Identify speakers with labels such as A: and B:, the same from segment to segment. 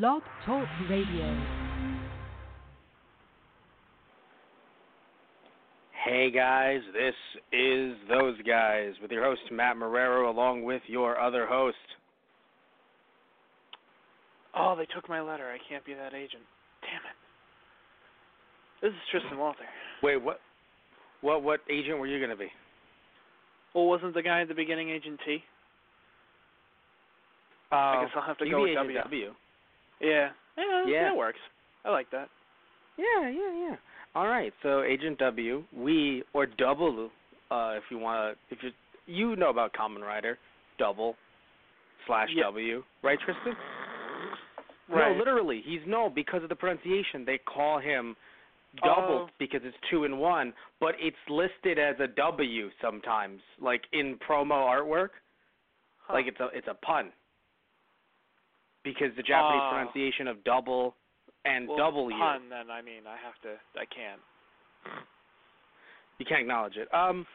A: Blog Talk Radio.
B: Hey guys, this is Those Guys with your host Matt Marrero along with your other host.
C: Oh, they took my letter. I can't be that agent. Damn it. This is Tristan Walter.
B: Wait, what what what agent were you going to be?
C: Well, wasn't the guy at the beginning Agent T?
B: Uh,
C: I guess I'll have to go with
B: Agent
C: W. Yeah. Yeah,
B: Yeah.
C: that works. I like that.
B: Yeah, yeah, yeah. All right. So Agent W, we or double uh if you want to if you you know about Kamen Rider, double slash
C: Yeah.
B: W, right Tristan?
C: Right.
B: No, literally, he's no because of the pronunciation. They call him double
C: Oh.
B: because it's two in one, but it's listed as a W sometimes, like in promo artwork.
C: Huh.
B: Like it's a it's a pun. Because the Japanese
C: Oh.
B: pronunciation of double and
C: double
B: you.
C: well, pun, then I mean I have to. I can't.
B: you can't acknowledge it. Um,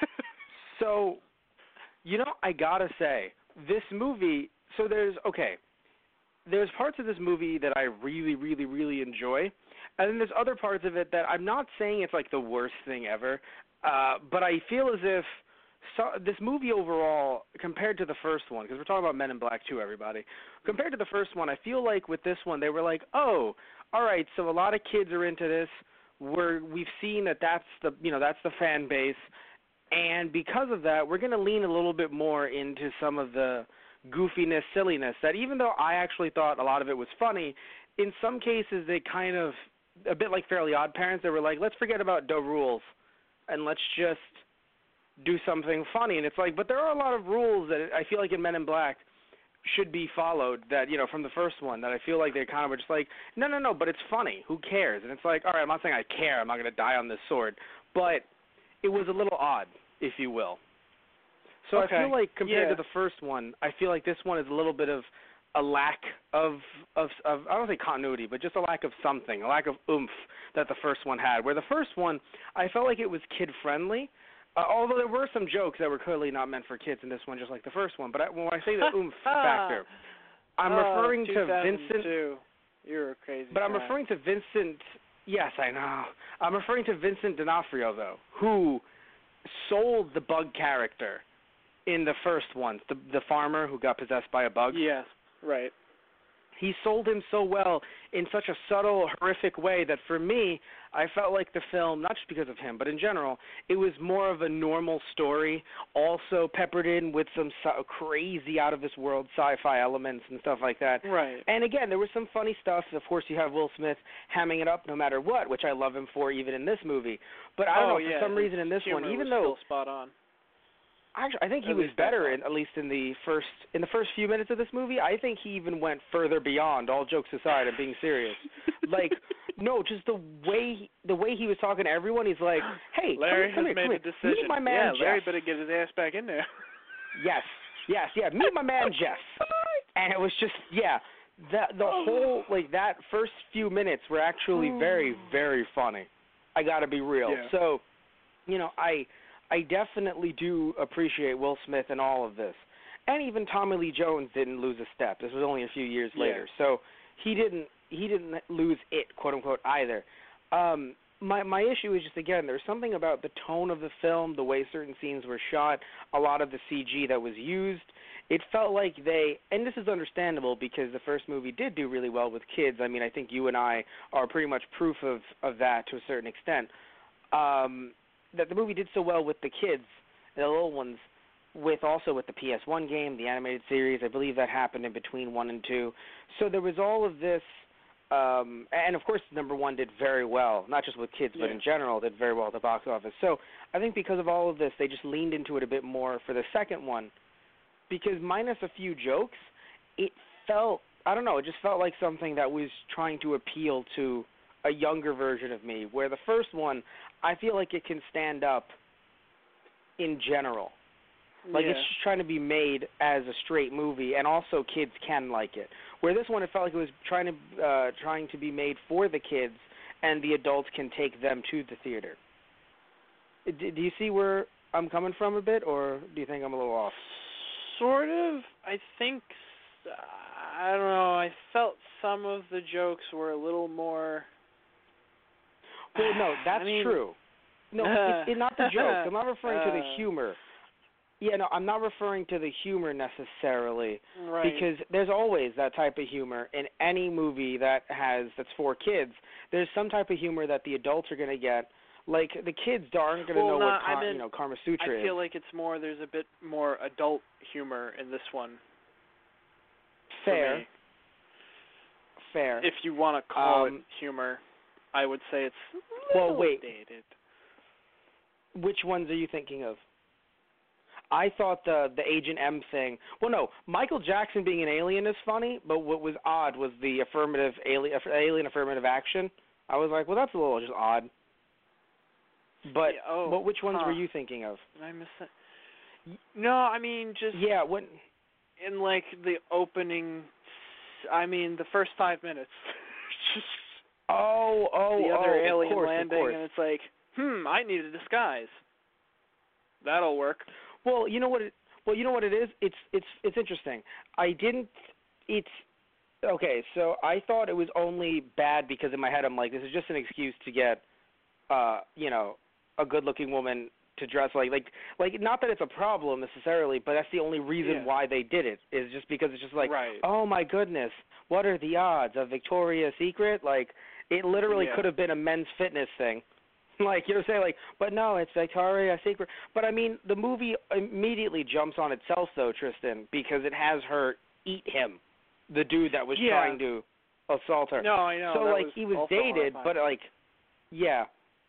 B: so, you know, I gotta say, this movie. So there's okay. There's parts of this movie that I really, really, really enjoy, and then there's other parts of it that I'm not saying it's like the worst thing ever, uh, but I feel as if so, this movie overall, compared to the first one, because we're talking about Men in Black too everybody, compared to the first one, I feel like with this one they were like, oh, all right, so a lot of kids are into this. We're we've seen that that's the you know that's the fan base, and because of that, we're going to lean a little bit more into some of the goofiness, silliness that even though I actually thought a lot of it was funny, in some cases they kind of a bit like Fairly Odd Parents. They were like, let's forget about the rules, and let's just do something funny. And it's like, but there are a lot of rules that I feel like in Men in Black should be followed. That you know from the first one that I feel like they kind of were just like, no, no, no, but it's funny. Who cares? And it's like, all right, I'm not saying I care. I'm not going to die on this sword, but it was a little odd, if you will. So
C: Okay.
B: I feel like compared
C: Yeah.
B: to the first one, I feel like this one is a little bit of a lack of of of I don't say continuity, but just a lack of something, a lack of oomph that the first one had. Where the first one, I felt like it was kid friendly. Uh, although there were some jokes that were clearly not meant for kids in this one, just like the first one. But I, when I say the oomph factor, I'm
C: Oh,
B: referring to Vincent
C: You're crazy.
B: but I'm referring to Vincent. Yes, I know. I'm referring to Vincent D'Onofrio though, who sold the bug character in the first one, the the farmer who got possessed by a bug.
C: Yes. Right.
B: He sold him so well in such a subtle, horrific way that for me, I felt like the film, not just because of him, but in general, it was more of a normal story, also peppered in with some so- crazy, out of this world sci-fi elements and stuff like that.
C: Right.
B: And again, there was some funny stuff. Of course, you have Will Smith hamming it up no matter what, which I love him for, even in this movie. But I don't
C: oh,
B: know
C: yeah,
B: for some
C: his
B: reason in this one, even though
C: still spot on.
B: Actually I think he was better, in, at least in the first in the first few minutes of this movie. I think he even went further beyond. All jokes aside, and being serious, like no, just the way the way he was talking to everyone. He's like, "Hey,
C: Larry
B: come,
C: has
B: come
C: made
B: here.
C: a decision.
B: Meet my man
C: yeah, Larry
B: Jeff."
C: better get his ass back in there.
B: Yes, yes, yeah. Meet my man Jeff. And it was just yeah, that the oh. whole like that first few minutes were actually very oh. very funny. I got to be real.
C: Yeah.
B: So, you know, I I definitely do appreciate Will Smith and all of this. And even Tommy Lee Jones didn't lose a step. This was only a few years
C: Yeah.
B: later. So, he didn't he didn't lose it, quote unquote, either. Um my my issue is just again there's something about the tone of the film, the way certain scenes were shot, a lot of the CG that was used. It felt like they and this is understandable because the first movie did do really well with kids. I mean, I think you and I are pretty much proof of of that to a certain extent. Um that the movie did so well with the kids, the little ones, with also with the PS1 game, the animated series. I believe that happened in between 1 and 2. So there was all of this um, and of course, number one did very well, not just with kids, but
C: Yeah.
B: in general, did very well at the box office. So I think because of all of this, they just leaned into it a bit more for the second one, because minus a few jokes, it felt I don't know, it just felt like something that was trying to appeal to a younger version of me. Where the first one, I feel like it can stand up in general. Like
C: yeah.
B: it's just trying to be made as a straight movie, and also kids can like it. Where this one, it felt like it was trying to uh, trying to be made for the kids, and the adults can take them to the theater. D- do you see where I'm coming from a bit, or do you think I'm a little off?
C: Sort of. I think. I don't know. I felt some of the jokes were a little more.
B: Well, no, that's
C: I mean,
B: true. No, it's, it's not the joke. I'm not referring to the
C: Uh.
B: humor. Yeah, no, I'm not referring to the humor necessarily
C: Right.
B: because there's always that type of humor in any movie that has that's for kids. There's some type of humor that the adults are going to get. Like the kids aren't going to
C: Well,
B: know
C: no,
B: what
C: I
B: Ka- you know Karma Sutra.
C: I
B: Sutra
C: feel
B: is.
C: like it's more. There's a bit more adult humor in this one.
B: Fair, fair.
C: If you want to call it
B: Um,
C: humor, I would say it's
B: Well, wait.
C: dated.
B: Which ones are you thinking of? I thought the the Agent M thing. Well, no, Michael Jackson being an alien is funny, but what was odd was the affirmative alien alien affirmative action. I was like, well, that's a little just odd. But
C: Yeah, oh,
B: but which ones
C: huh.
B: were you thinking of?
C: Did I miss that? No, I mean just
B: Yeah, when
C: in like the opening. I mean the first five minutes. just
B: oh oh
C: the other
B: oh,
C: alien
B: course,
C: landing, and it's like, hmm, I need a disguise. That'll work.
B: Well, you know what it well, you know what it is? It's it's it's interesting. I didn't it's okay, so I thought it was only bad because in my head I'm like this is just an excuse to get uh, you know, a good-looking woman to dress like like like not that it's a problem necessarily, but that's the only reason
C: Yeah.
B: why they did it is just because it's just like
C: right.
B: oh my goodness, what are the odds of Victoria's Secret? Like it literally
C: Yeah.
B: could have been a men's fitness thing. Like you know, say like, but no, it's Victoria's Secret. But I mean, the movie immediately jumps on itself though, Tristan, because it has her eat him, the dude that was
C: Yeah.
B: trying to assault her.
C: No, I know.
B: so
C: that
B: like
C: was
B: he was dated,
C: horrifying.
B: but like, yeah.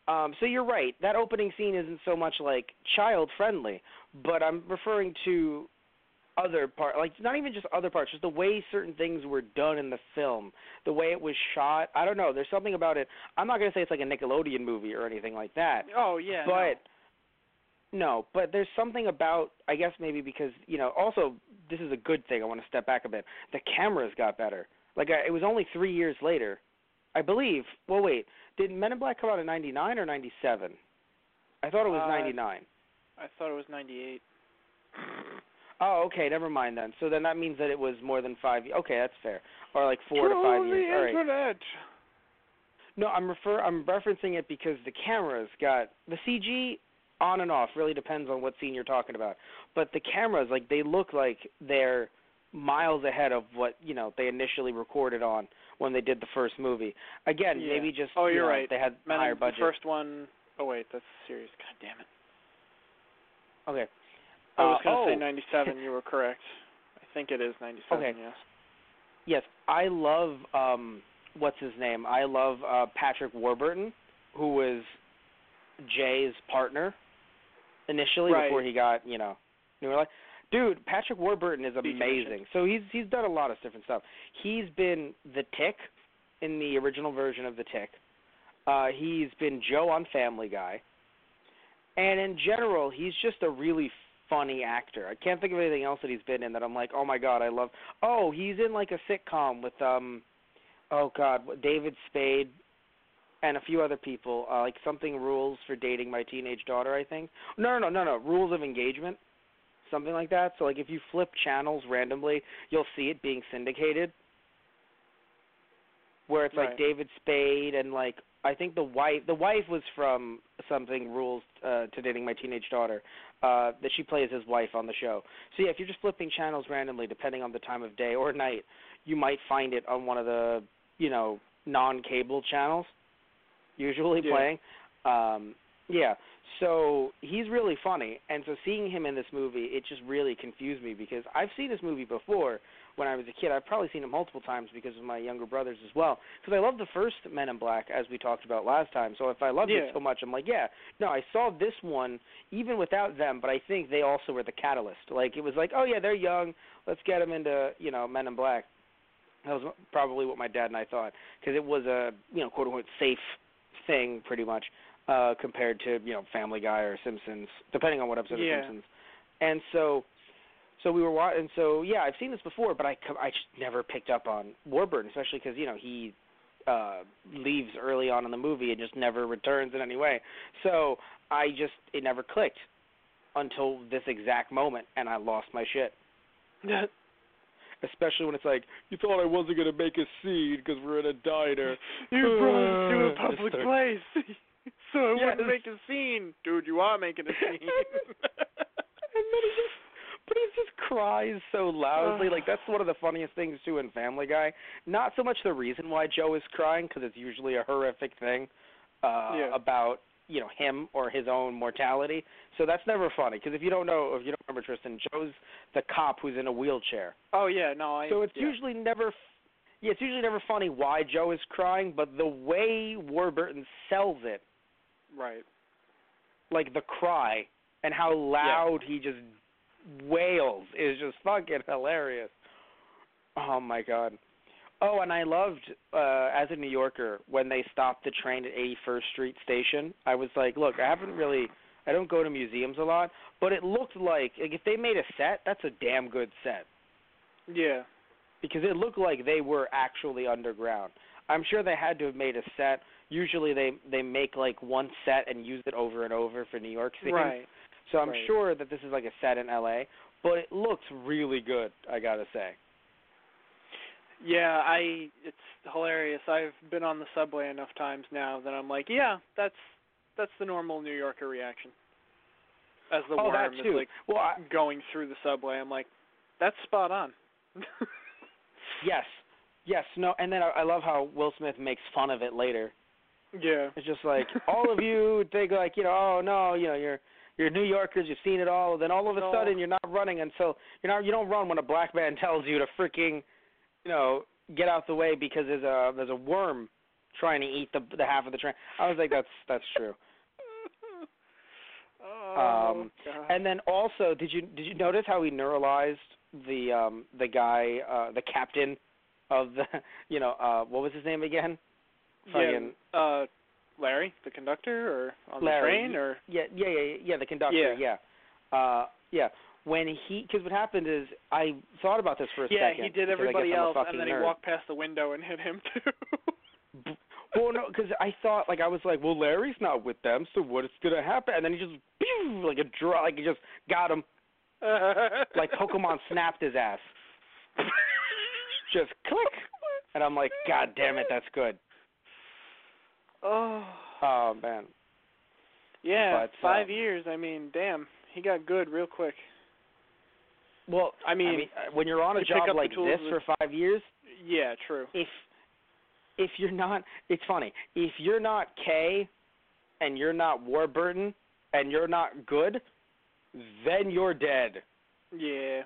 B: Um, so you're right. That opening scene isn't so much like child friendly, but I'm referring to other part, like not even just other parts, just the way certain things were done in the film, the way it was shot. I don't know. There's something about it. I'm not gonna say it's like a Nickelodeon movie or anything like that,
C: Oh yeah.
B: but no, but there's something about I guess maybe because you know also this is a good thing. I want to step back a bit. The cameras got better. Like I, it was only three years later, I believe. Well, wait, did Men in Black come out in '99 or '97? I thought it was
C: Uh,
B: '99.
C: I thought it was 98.
B: Oh, okay, never mind then. So then that means that it was more than five. Okay, that's fair. Or like four to five years. All right.
C: internet.
B: No, I'm refer I'm referencing it because the cameras got the CG on and off really depends on what scene you're talking about. But the cameras like they look like they're miles ahead of what, you know, they initially recorded on when they did the first movie. Again,
C: Yeah.
B: maybe just
C: Oh,
B: you
C: you're
B: know,
C: right.
B: they had
C: Men
B: higher budget.
C: The first one oh wait, that's serious. God damn it.
B: Okay.
C: I was
B: Uh,
C: gonna say
B: oh.
C: 97. you were correct. I think it is 97.
B: Okay.
C: Yes.
B: Yes, I love um what's his name? I love uh Patrick Warburton, who was Jay's partner initially
C: Right.
B: before he got, you know, New York. Dude, Patrick Warburton is amazing. So he's he's done a lot of different stuff. He's been the Tick in the original version of the Tick. Uh he's been Joe on Family Guy. And in general, he's just a really funny actor. I can't think of anything else that he's been in that I'm like, "Oh my god, I love." Oh, he's in like a sitcom with um oh god, David Spade and a few other people, uh, like something rules for dating my teenage daughter, I think. No, no, no, no, no, rules of engagement. Something like that. So like if you flip channels randomly, you'll see it being syndicated. Where it's like David Spade and like I think the wife the wife was from something rules uh to dating my teenage daughter. Uh that she plays his wife on the show. So yeah, if you're just flipping channels randomly depending on the time of day or night, you might find it on one of the, you know, non-cable channels usually
C: Yeah.
B: playing. Um yeah. So he's really funny and so seeing him in this movie, it just really confused me because I've seen this movie before when I was a kid. I've probably seen it multiple times because of my younger brothers as well. Because I love the first Men in Black, as we talked about last time. So if I loved
C: Yeah.
B: it so much, I'm like, yeah. No, I saw this one even without them, but I think they also were the catalyst. Like it was like, oh yeah, they're young. Let's get them into you know Men in Black. That was probably what my dad and I thought because it was a you know quote unquote safe thing pretty much uh compared to you know Family Guy or Simpsons, depending on what episode
C: Yeah.
B: of Simpsons. And so so we were wa- and so yeah, I've seen this before, but I I just never picked up on Warburton, especially because you know he uh leaves early on in the movie and just never returns in any way. So I just it never clicked until this exact moment, and I lost my shit. especially when it's like you thought I wasn't gonna make a scene because we're in a diner.
C: You brought us to a public place, so I
B: Yes.
C: wouldn't make a scene. Dude, you are making a scene.
B: and then he just, but he just cries so loudly. like that's one of the funniest things too in Family Guy. Not so much the reason why Joe is crying because it's usually a horrific thing uh,
C: Yeah.
B: about you know him or his own mortality. So that's never funny because if you don't know, if you don't remember Tristan, Joe's the cop who's in a wheelchair.
C: oh yeah, no, I.
B: So it's
C: yeah.
B: usually never. Yeah, it's usually never funny why Joe is crying, but the way Warburton sells it,
C: right.
B: like the cry and how loud he just wails is just fucking hilarious. Oh my god. Oh, and I loved uh as a New Yorker when they stopped the train at 81st Street Station. I was like, look, I haven't really I don't go to museums a lot, but it looked like like if they made a set, that's a damn good set
C: Yeah.
B: because it looked like they were actually underground. I'm sure they had to have made a set. Usually they they make like one set and use it over and over for New York scenes.
C: Right.
B: So I'm
C: Right.
B: sure that this is like a set in LA, but it looks really good, I got to say.
C: Yeah, I. It's hilarious. I've been on the subway enough times now that I'm like, yeah, that's that's the normal New Yorker reaction. As the
B: oh, that
C: worm is
B: too.
C: like
B: well, I,
C: going through the subway, I'm like, that's spot on.
B: yes. Yes, no, and then I, I love how Will Smith makes fun of it later.
C: yeah.
B: It's just like all of you think like, you know, oh no, you know, you're you're New Yorkers, you've seen it all, and then all of a
C: No.
B: sudden you're not running until you know you don't run when a black man tells you to freaking, you know, get out the way because there's a there's a worm trying to eat the the half of the train. I was like, that's that's true.
C: Oh,
B: Um,
C: God.
B: And then also, did you did you notice how he neuralized the um the guy uh the captain of the you know uh what was his name again?
C: yeah,
B: Fucking
C: uh, Larry, the conductor, or on
B: Larry.
C: the train, or
B: yeah yeah yeah yeah the conductor
C: Yeah.
B: yeah uh yeah when he because what happened is I thought about this for a
C: yeah,
B: second
C: he did
B: because I guess
C: everybody else, and then he
B: nerd.
C: walked past the window and hit him too.
B: Well, no, because I thought like I was like, well, Larry's not with them, so what's gonna happen? And then he just pew, like a draw, like he just got him, like Pokemon snapped his ass, just click. And I'm like, God damn it, that's good.
C: Oh.
B: Oh man,
C: Yeah,
B: But,
C: five
B: um,
C: years. I mean, damn, he got good real quick.
B: well,
C: I mean,
B: I mean, uh, when you're on a
C: you
B: job like this
C: with-
B: for five years,
C: yeah, true.
B: if if you're not, it's funny. If you're not Kay, and you're not Warburton, and you're not good, then you're dead.
C: Yeah,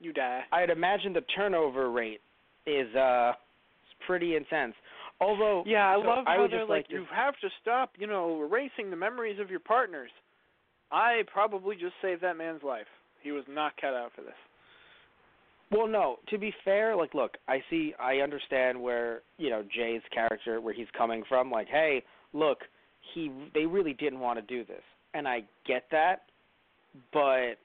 C: you die.
B: I'd imagine the turnover rate is uh is pretty intense. Although
C: Yeah, I
B: so
C: love
B: I
C: how they're like,
B: like
C: you have to stop, you know, erasing the memories of your partners. I probably just saved that man's life. He was not cut out for this.
B: Well, no. To be fair, like, look, I see, I understand where you know Jay's character, where he's coming from. Like, hey, look, he, they really didn't want to do this, and I get that, but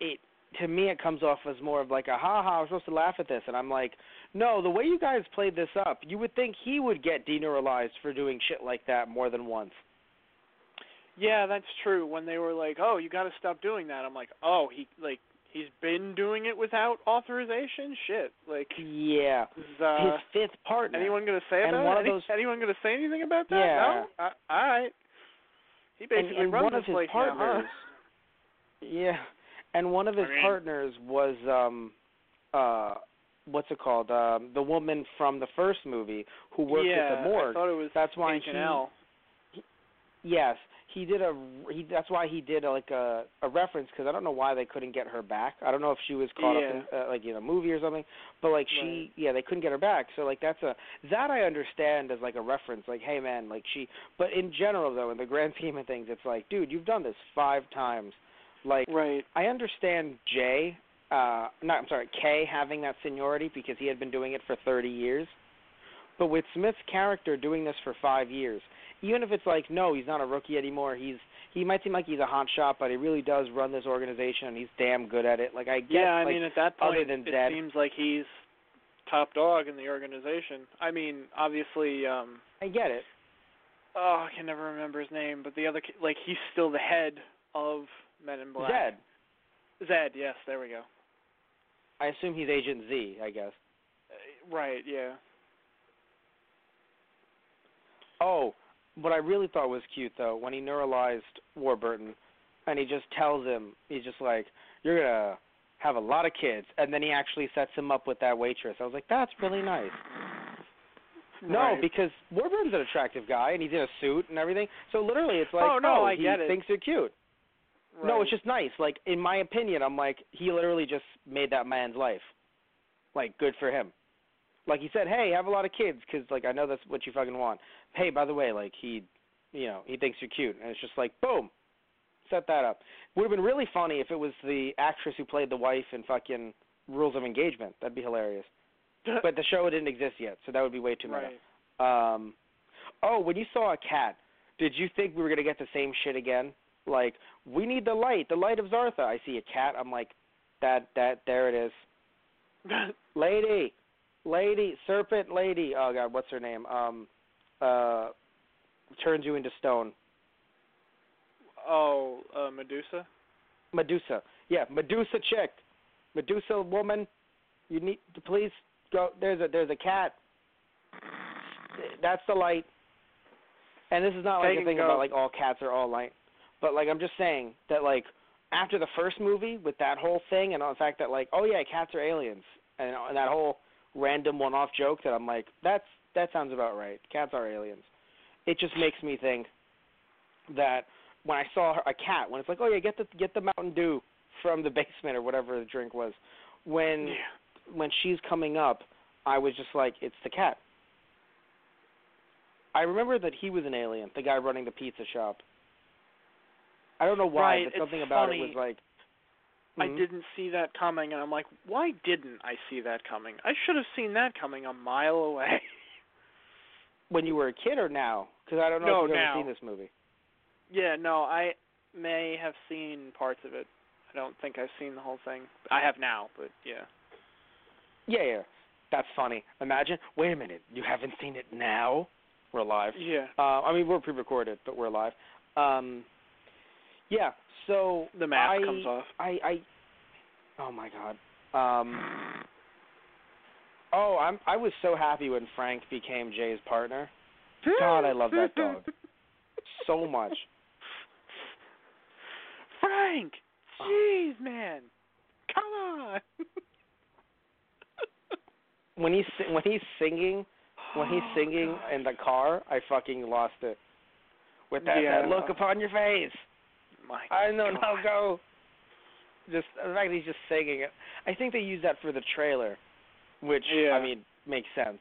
B: it, to me, it comes off as more of like a ha ha. I'm supposed to laugh at this, and I'm like, no, the way you guys played this up, you would think he would get deneuralized for doing shit like that more than once.
C: Yeah, that's true. When they were like, "Oh, you got to stop doing that," I'm like, "Oh, he like he's been doing it without authorization." Shit, like
B: Yeah,
C: uh,
B: his fifth partner.
C: anyone gonna say
B: and
C: about
B: one
C: it?
B: of those-
C: anyone gonna say anything about that?
B: Yeah.
C: No. Uh, all right. He basically
B: and
C: runs
B: one of his partners.
C: now, huh?
B: Yeah, and one of his
C: I mean-
B: partners was um, uh, what's it called? Um, the woman from the first movie who worked
C: yeah,
B: at the morgue.
C: I thought it was
B: That's why
C: Agent
B: he-
C: L.
B: Yes, he did a. He that's why he did a, like a a reference because I don't know why they couldn't get her back. I don't know if she was caught up in uh, like in a movie or something, but like she
C: Right.
B: yeah they couldn't get her back. So like that's a that I understand as like a reference. Like hey man like she. But in general though in the grand scheme of things it's like dude you've done this five times. Like
C: Right.
B: I understand Jay, uh, no, I'm sorry, Kay having that seniority because he had been doing it for 30 years. But with Smith's character doing this for five years, even if it's like, no, he's not a rookie anymore. He's he might seem like he's a hot shot, but he really does run this organization and he's damn good at it. Like I get,
C: yeah, I
B: like,
C: mean, at that
B: other
C: point,
B: than
C: it
B: Zed.
C: seems like he's top dog in the organization. I mean, obviously, um
B: I get it.
C: oh, I can never remember his name, but the other, like, he's still the head of Men in Black.
B: Zed.
C: Zed, yes, there we go.
B: I assume he's Agent Z, I guess.
C: Uh, right. Yeah.
B: Oh, what I really thought was cute though, when he neuralized Warburton, and he just tells him, he's just like, "You're gonna have a lot of kids," and then he actually sets him up with that waitress. I was like, "That's really nice." No, because Warburton's an attractive guy, and he's in a suit and everything. So literally, it's like,
C: Oh, no, I
B: he
C: get it.
B: thinks you're cute. No, it's just nice. Like in my opinion, I'm like he literally just made that man's life. Like good for him. Like he said, "Hey, have a lot of kids cuz like I know that's what you fucking want." Hey, by the way, like he, you know, he thinks you're cute, and it's just like boom, set that up. Would have been really funny if it was the actress who played the wife in fucking Rules of Engagement. That'd be hilarious. But the show didn't exist yet, so that would be way too meta.
C: right.
B: Um, oh, when you saw a cat, did you think we were gonna get the same shit again? Like, we need the light, the light of Zartha. I see a cat. I'm like, that, that, there it is, lady, lady, serpent, lady. Oh God, what's her name? Um, uh, turns you into stone.
C: oh, uh, Medusa.
B: Medusa. Yeah, Medusa chick, Medusa woman. You need to please go. There's a there's a cat. That's the light. And this is not like a thing
C: go.
B: about like all cats are all light, but like I'm just saying that like after the first movie with that whole thing and the fact that like oh yeah cats are aliens and, and that whole random one-off joke that I'm like that's that sounds about right. Cats are aliens. It just makes me think that when I saw her, a cat, when it's like, oh yeah, get the get the Mountain Dew from the basement or whatever the drink was, when
C: Yeah.
B: when she's coming up, I was just like, it's the cat. I remember that he was an alien, the guy running the pizza shop. I don't know why,
C: Right,
B: but
C: it's
B: something about
C: funny.
B: it was like.
C: I
B: Mhm.
C: didn't see that coming, and I'm like, why didn't I see that coming? I should have seen that coming a mile away.
B: When you were a kid or now? Because I don't know
C: No,
B: if you've
C: now.
B: ever seen this movie.
C: yeah, no, I may have seen parts of it. I don't think I've seen the whole thing. I have now, but yeah.
B: Yeah, yeah. That's funny. Imagine. Wait a minute. You haven't seen it now? We're live.
C: Yeah.
B: Uh, I mean, we're pre-recorded, but we're live. Um, yeah. So
C: The mask
B: I,
C: comes off.
B: I, I. Oh my God. Um. Oh, I'm. I was so happy when Frank became Jay's partner. God, I love that dog so much.
C: Frank! Jeez, man. Come on.
B: When he's when he's singing, when he's
C: Oh,
B: singing in the car, I fucking lost it. With that,
C: Yeah.
B: that look upon your face.
C: My
B: I know
C: God.
B: now go. Just the fact that he's just singing it. I think they used that for the trailer, which
C: Yeah.
B: I mean makes sense.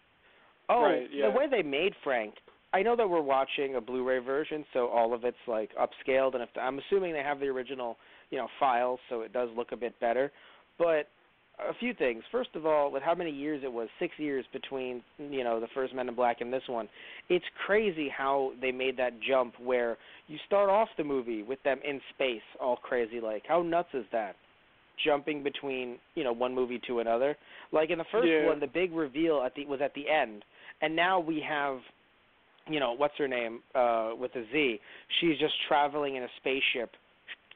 B: Oh,
C: Right, yeah.
B: the way they made Frank. I know that we're watching a Blu-ray version, so all of it's like upscaled, and if I'm assuming they have the original, you know, files, so it does look a bit better. But a few things. First of all, with how many years it was, six years between you know the first Men in Black and this one, it's crazy how they made that jump where you start off the movie with them in space, all crazy like. How nuts is that? Jumping between you know one movie to another. Like in the first
C: Yeah.
B: one, the big reveal at the was at the end, and now we have, you know, what's her name uh, with a Z. She's just traveling in a spaceship,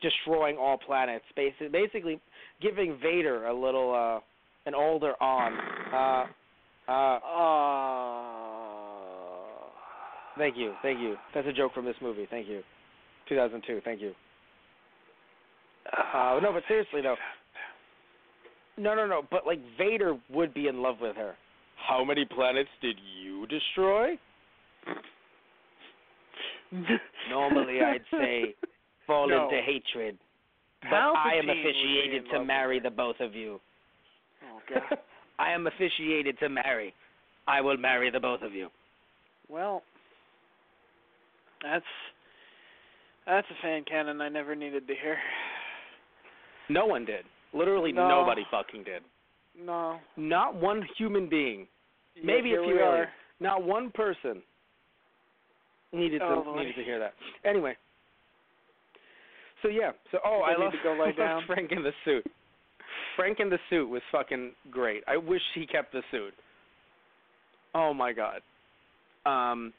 B: destroying all planets. Basically, basically giving Vader a little uh, an older on. Uh, uh,
C: Uh,
B: Thank you, thank you. That's a joke from this movie. Thank you. 2002. Thank you. Uh, no, but seriously though. No, no, no. But like Vader would be in love with her. How many planets did you destroy? Normally, I'd say fall
C: No.
B: into hatred, but I am
C: Palpatine would be
B: officiated to marry the both of you.
C: Oh God.
B: I am officiated to marry. I will marry the both of you.
C: Well, that's that's a fan canon I never needed to hear.
B: No one did. Literally
C: No.
B: nobody fucking did.
C: No.
B: Not one human being. Maybe a few aliens. Not one person needed to
C: Oh, boy.
B: needed to hear that. Anyway. So yeah. So oh, I
C: need
B: love,
C: to go lie
B: I
C: down.
B: Frank in the suit. Frank in the suit was fucking great. I wish he kept the suit. Oh my god. Um.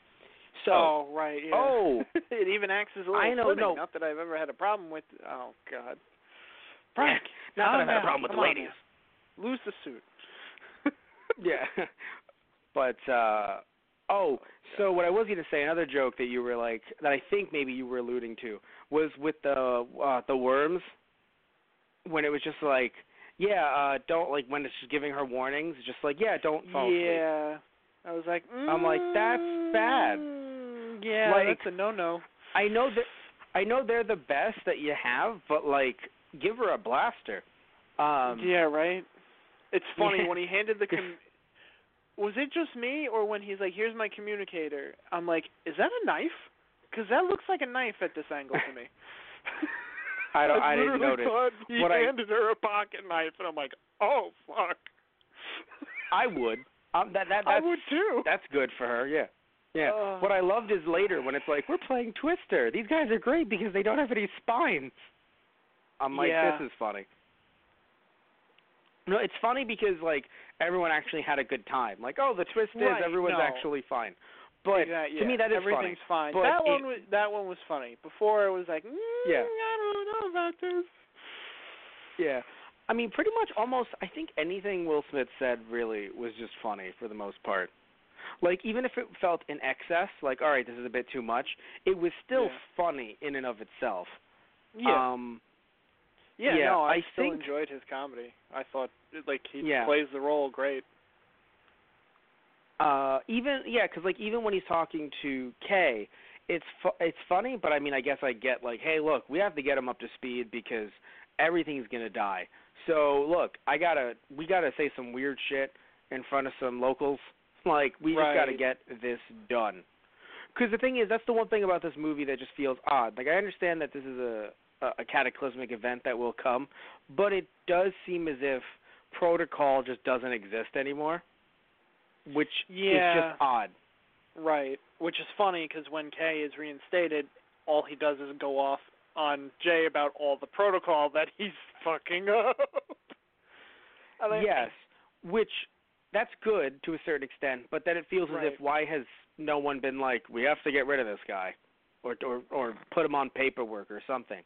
B: So.
C: oh right, yeah.
B: Oh.
C: it even acts as a little
B: I know,
C: footing.
B: no.
C: Not that I've ever had a problem with. Oh God. Frank,
B: Not that I've had a problem with the ladies.
C: man. Lose the suit.
B: yeah. But uh oh, so what I was going to say, another joke that you were like that I think maybe you were alluding to was with the uh the worms when it was just like, yeah, uh don't like when it's just giving her warnings, just like, yeah, don't fall asleep.
C: yeah. I was like,
B: I'm like, that's bad.
C: mm, Yeah,
B: Like-
C: that's a no-no.
B: I know that I know they're the best that you have, but like give her a blaster. Um
C: yeah, right. It's funny when he handed the. Com- was it just me, or when he's like, "Here's my communicator"? I'm like, "Is that a knife?" Because that looks like a knife at this angle to me.
B: I don't I, didn't notice.
C: thought he
B: What I-
C: handed her a pocket knife, and I'm like, "Oh fuck."
B: I would. Um that that
C: I would too.
B: that's good for her, yeah. Yeah.
C: Ugh.
B: what I loved is later when it's like, We're playing Twister. These guys are great because they don't have any spines. I'm like,
C: Yeah.
B: This is funny. No, it's funny because like everyone actually had a good time. Like, oh, the twist is everyone's
C: no.
B: actually fine. But
C: Exact-
B: to me,
C: yeah,
B: that is
C: everything's
B: funny.
C: fine.
B: But
C: that
B: it-
C: one was that one was funny. Before it was like, mm,
B: Yeah.
C: I don't know about this.
B: Yeah. I mean, pretty much almost, I think anything Will Smith said really was just funny for the most part. Like, even if it felt in excess, like, all right, this is a bit too much, it was still
C: Yeah.
B: funny in and of itself.
C: Yeah.
B: Um,
C: yeah,
B: yeah,
C: no, I,
B: I
C: still
B: think-
C: enjoyed his comedy. I thought like he
B: Yeah.
C: plays the role great.
B: uh, even, yeah, because, like, even when he's talking to Kay, it's fu- it's funny, but I mean, I guess I get, like, hey, look, we have to get him up to speed because everything's going to die. So, look, I got to, we got to say some weird shit in front of some locals. Like, we just got to get this done. Because the thing is, that's the one thing about this movie that just feels odd. Like, I understand that this is a, a, cataclysmic event that will come, but it does seem as if protocol just doesn't exist anymore, which is just odd.
C: Right, which is funny because when Kay is reinstated, all he does is go off on Jay about all the protocol that he's fucking up. I mean,
B: yes, which that's good to a certain extent, but then it feels as if why has no one been like, we have to get rid of this guy, or or or put him on paperwork or something.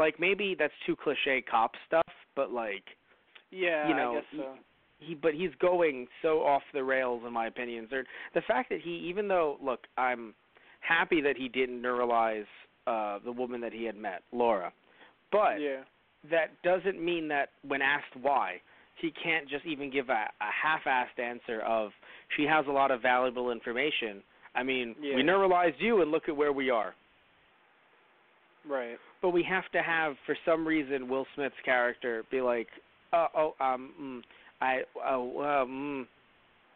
B: Like maybe that's too cliche cop stuff, but like
C: Yeah,
B: you know,
C: I guess so.
B: he but he's going so off the rails in my opinion. There, the fact that he even though look, I'm happy that he didn't neuralize uh the woman that he had met, Laura. But
C: yeah,
B: that doesn't mean that when asked why, he can't just even give a, a half-assed answer of she has a lot of valuable information. I mean,
C: Yeah.
B: we neuralized you and look at where we are.
C: right.
B: But we have to have, for some reason, Will Smith's character be like, uh, oh, um, mm, I, oh, um,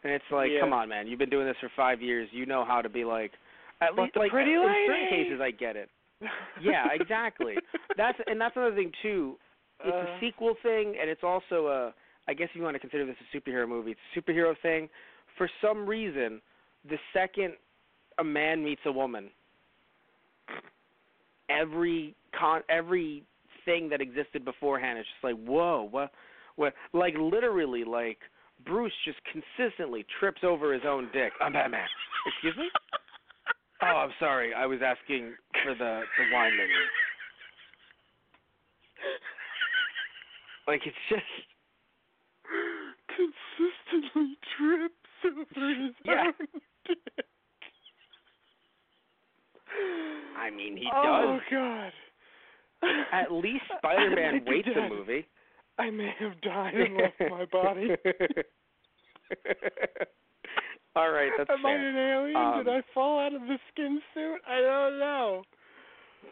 B: and it's like,
C: Yeah.
B: come on, man, you've been doing this for five years. You know how to be like, at
C: But
B: least, like,
C: pretty
B: in
C: lady!
B: certain cases, I get it. Yeah, exactly. That's and that's another thing too. It's
C: Uh,
B: a sequel thing, and it's also a. I guess if you want to consider this a superhero movie, it's a superhero thing. For some reason, the second a man meets a woman, every con every thing that existed beforehand is just like whoa, what, what? Like literally, like Bruce just consistently trips over his own dick. I'm Batman. Excuse me. Oh, I'm sorry. I was asking for the the wine menu. Like it's just
C: Consistently trips over his
B: Yeah.
C: own dick.
B: I mean he
C: oh
B: does.
C: God.
B: At least
C: I
B: Spider-Man waits a movie.
C: I may have died and left my body.
B: All right, that's
C: Am I
B: fair.
C: an alien?
B: Um,
C: Did I fall out of the skin suit? I don't know.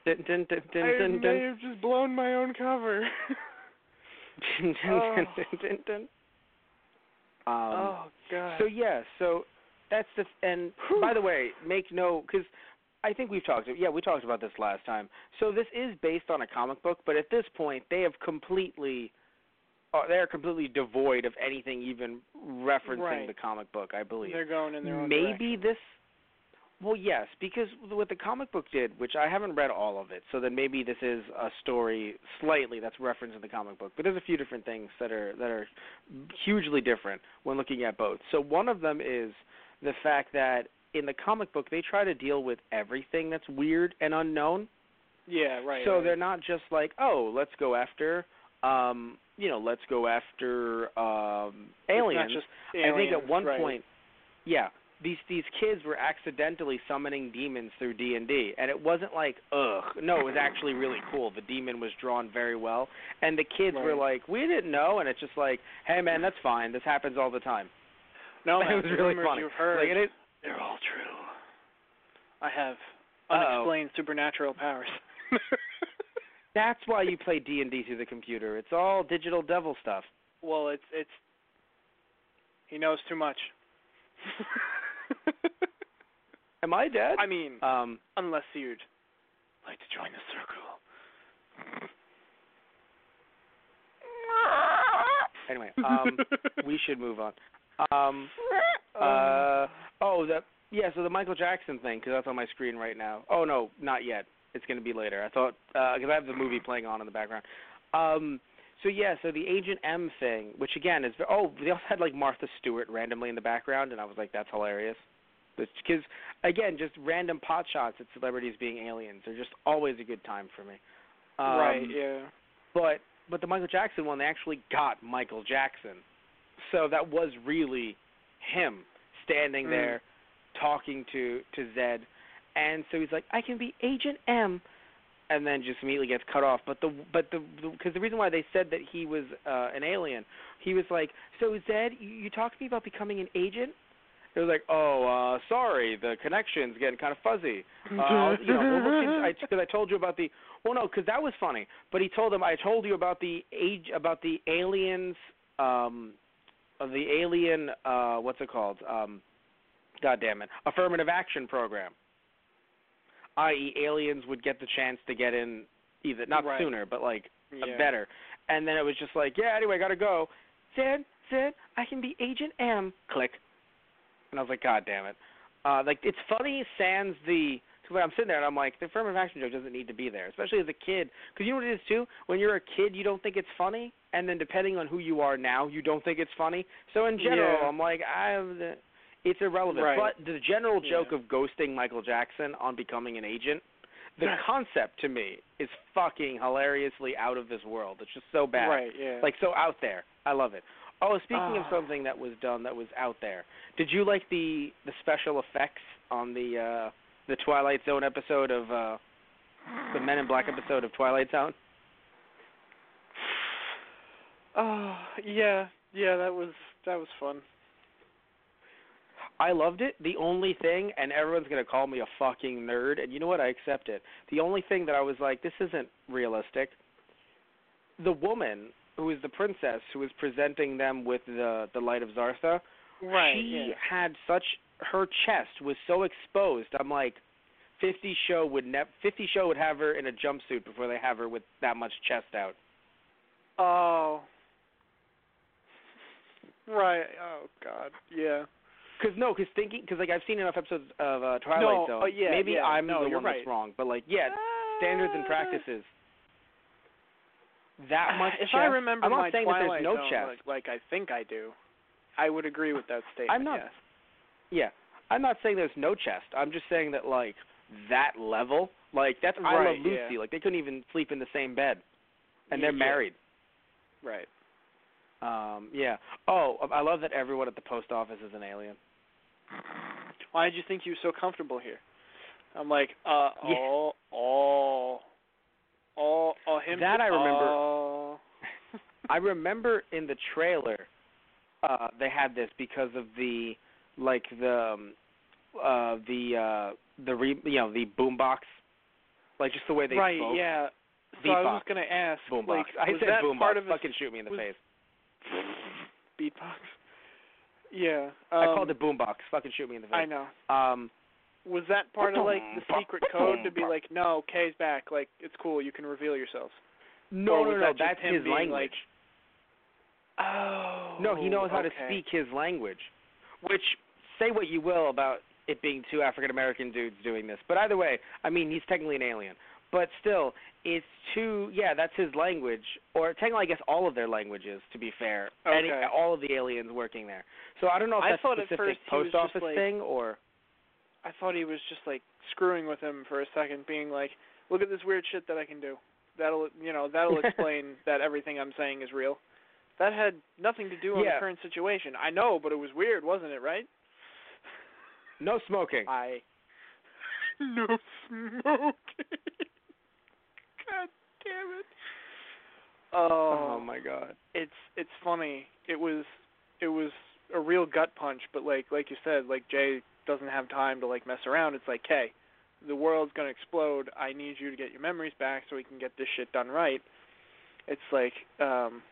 B: Dun, dun, dun, dun,
C: I
B: dun,
C: may
B: dun.
C: have just blown my own cover.
B: Dun, dun,
C: Oh.
B: dun, dun, dun, dun. Um,
C: oh God.
B: So yeah, so that's the and
C: Whew.
B: by the way, make no because I think we've talked. Yeah, we talked about this last time. So this is based on a comic book, but at this point, they have completely. Uh, they are completely devoid of anything even referencing
C: Right.
B: the comic book, I believe.
C: They're going in their own
B: Maybe
C: direction.
B: this. Well, yes, because what the comic book did, which I haven't read all of it, so then maybe this is a story slightly that's referenced in the comic book. But there's a few different things that are that are hugely different when looking at both. So one of them is the fact that in the comic book they try to deal with everything that's weird and unknown.
C: Yeah, right.
B: so
C: right.
B: they're not just like, oh, let's go after um, you know, let's go after um
C: It's not
B: aliens.
C: just
B: I think at one
C: right.
B: point, yeah, these these kids were accidentally summoning demons through D and D, and it wasn't like ugh. No, it was actually really cool. The demon was drawn very well, and the kids were like, we didn't know, and it's just like, hey man, that's fine. This happens all the time.
C: No,
B: it was really funny.
C: you've heard,
B: Like, it,
C: they're all true. I have
B: Uh-oh.
C: unexplained supernatural powers.
B: that's why you play D and D through the computer. It's all digital devil stuff.
C: well, it's it's he knows too much.
B: Am I dead?
C: I mean,
B: um,
C: unless you'd like to join the circle.
B: anyway, um, we should move on. Um, uh, oh, the yeah. So the Michael Jackson thing, because that's on my screen right now. Oh no, not yet. It's going to be later. I thought because I have the movie playing on in the background. Um, so yeah, so the Agent M thing, which again is oh, they also had like Martha Stewart randomly in the background, and I was like, that's hilarious. Because again, just random pot shots at celebrities being aliens are just always a good time for me. Um,
C: right. Yeah.
B: but but the Michael Jackson one, they actually got Michael Jackson, so that was really him standing
C: Mm.
B: there talking to to Zed, and so he's like, I can be Agent M, and then just immediately gets cut off. But the but the because the, reason why they said that he was uh, an alien, he was like, so Zed, you, you talked to me about becoming an agent. It was like, oh, uh, sorry, the connection's getting kind of fuzzy. Uh, you know, into, I, I told you about the. Well, no, because that was funny. But he told him, I told you about the age, about the aliens, um, the alien, uh, what's it called? Um, God damn it, affirmative action program. I.e., aliens would get the chance to get in either not
C: Right.
B: sooner, but like
C: yeah.
B: better. And then it was just like, yeah, anyway, gotta go. Sid, Sid, I can be Agent M. Click. And I was like, God damn it. Uh, like it's funny, sans the. When I'm sitting there and I'm like, the affirmative action joke doesn't need to be there, especially as a kid. Because you know what it is too. When you're a kid, you don't think it's funny, and then depending on who you are now, you don't think it's funny. So in general,
C: Yeah.
B: I'm like, I. have the, It's irrelevant.
C: Right.
B: But the general joke
C: Yeah.
B: of ghosting Michael Jackson on becoming an agent, the concept to me is fucking hilariously out of this world. It's just so bad.
C: Right. Yeah.
B: Like so out there. I love it. Oh, speaking of
C: Ah.
B: something that was done that was out there, did you like the the special effects on the uh the Twilight Zone episode of uh the Men in Black episode of Twilight Zone?
C: Oh yeah, yeah. That was that was fun.
B: I loved it. The only thing, and everyone's gonna call me a fucking nerd, and you know what? I accept it. The only thing that I was like, this isn't realistic. The woman who is the princess who is presenting them with the the light of Zartha,
C: Right.
B: she
C: yeah.
B: had such her chest was so exposed. I'm like, Fifty Show would ne- Fifty Show would have her in a jumpsuit before they have her with that much chest out.
C: Oh. Right. Oh God. Yeah.
B: Cause no, cause thinking, cause like I've seen enough episodes of uh, Twilight
C: No,
B: Zone.
C: oh, yeah,
B: maybe
C: yeah,
B: I'm
C: no,
B: the one
C: right.
B: that's wrong, but like, yeah, standards and
C: Uh,
B: practices. That much
C: If
B: chest.
C: I remember
B: I'm not
C: my
B: saying that
C: Twilight
B: there's no
C: Zone
B: chest.
C: like, like I think I do, I would agree with that statement.
B: I'm not-
C: Yes.
B: Yeah, I'm not saying there's no chest. I'm just saying that like that level, like that's I
C: Right,
B: Love Lucy.
C: yeah.
B: Like they couldn't even sleep in the same bed, and they're
C: Yeah.
B: married.
C: Right.
B: Um, yeah. Oh, I love that everyone at the post office is an alien.
C: Why did you think you were so comfortable here? I'm like, uh,
B: Yeah.
C: oh, oh, oh, oh, him.
B: That I remember.
C: Oh.
B: I remember in the trailer, uh, they had this because of the like the um, uh, the uh, the re, you know the boombox, like just the way they
C: right.
B: spoke.
C: Yeah. So I was
B: Beatbox.
C: gonna ask,
B: Boombox.
C: like,
B: I said boombox.
C: part of
B: Fucking shoot me in the
C: was-
B: face.
C: beatbox? Yeah.
B: I
C: um,
B: called it boombox. Fucking shoot me in the face.
C: I know.
B: Um,
C: Was that part of like the secret code to be like, no, Kay's back, like it's cool, you can reveal yourselves?
B: no, no, no.
C: that
B: That's his language.
C: like- Oh.
B: no, he knows how to speak his language. Which say what you will about it being two African American dudes doing this, but either way, I mean he's technically an alien. But still, it's two. Yeah, that's his language, or technically, I guess all of their languages. To be fair, Any, all of the aliens working there. So I don't know if
C: I
B: that's
C: at
B: specific
C: first
B: post office
C: like-
B: thing or.
C: I thought he was just like screwing with him for a second, being like, "Look at this weird shit that I can do." That'll you know that'll explain that everything I'm saying is real. That had nothing to do with
B: Yeah.
C: the current situation. I know, but it was weird, wasn't it? Right?
B: No smoking.
C: I. No smoking. God damn it.
B: Oh
C: Oh,
B: my god.
C: it's it's funny. It was it was a real gut punch, but like like you said, like Jay doesn't have time to like mess around. It's like, hey, the world's gonna explode. I need you to get your memories back so we can get this shit done right. It's like, um,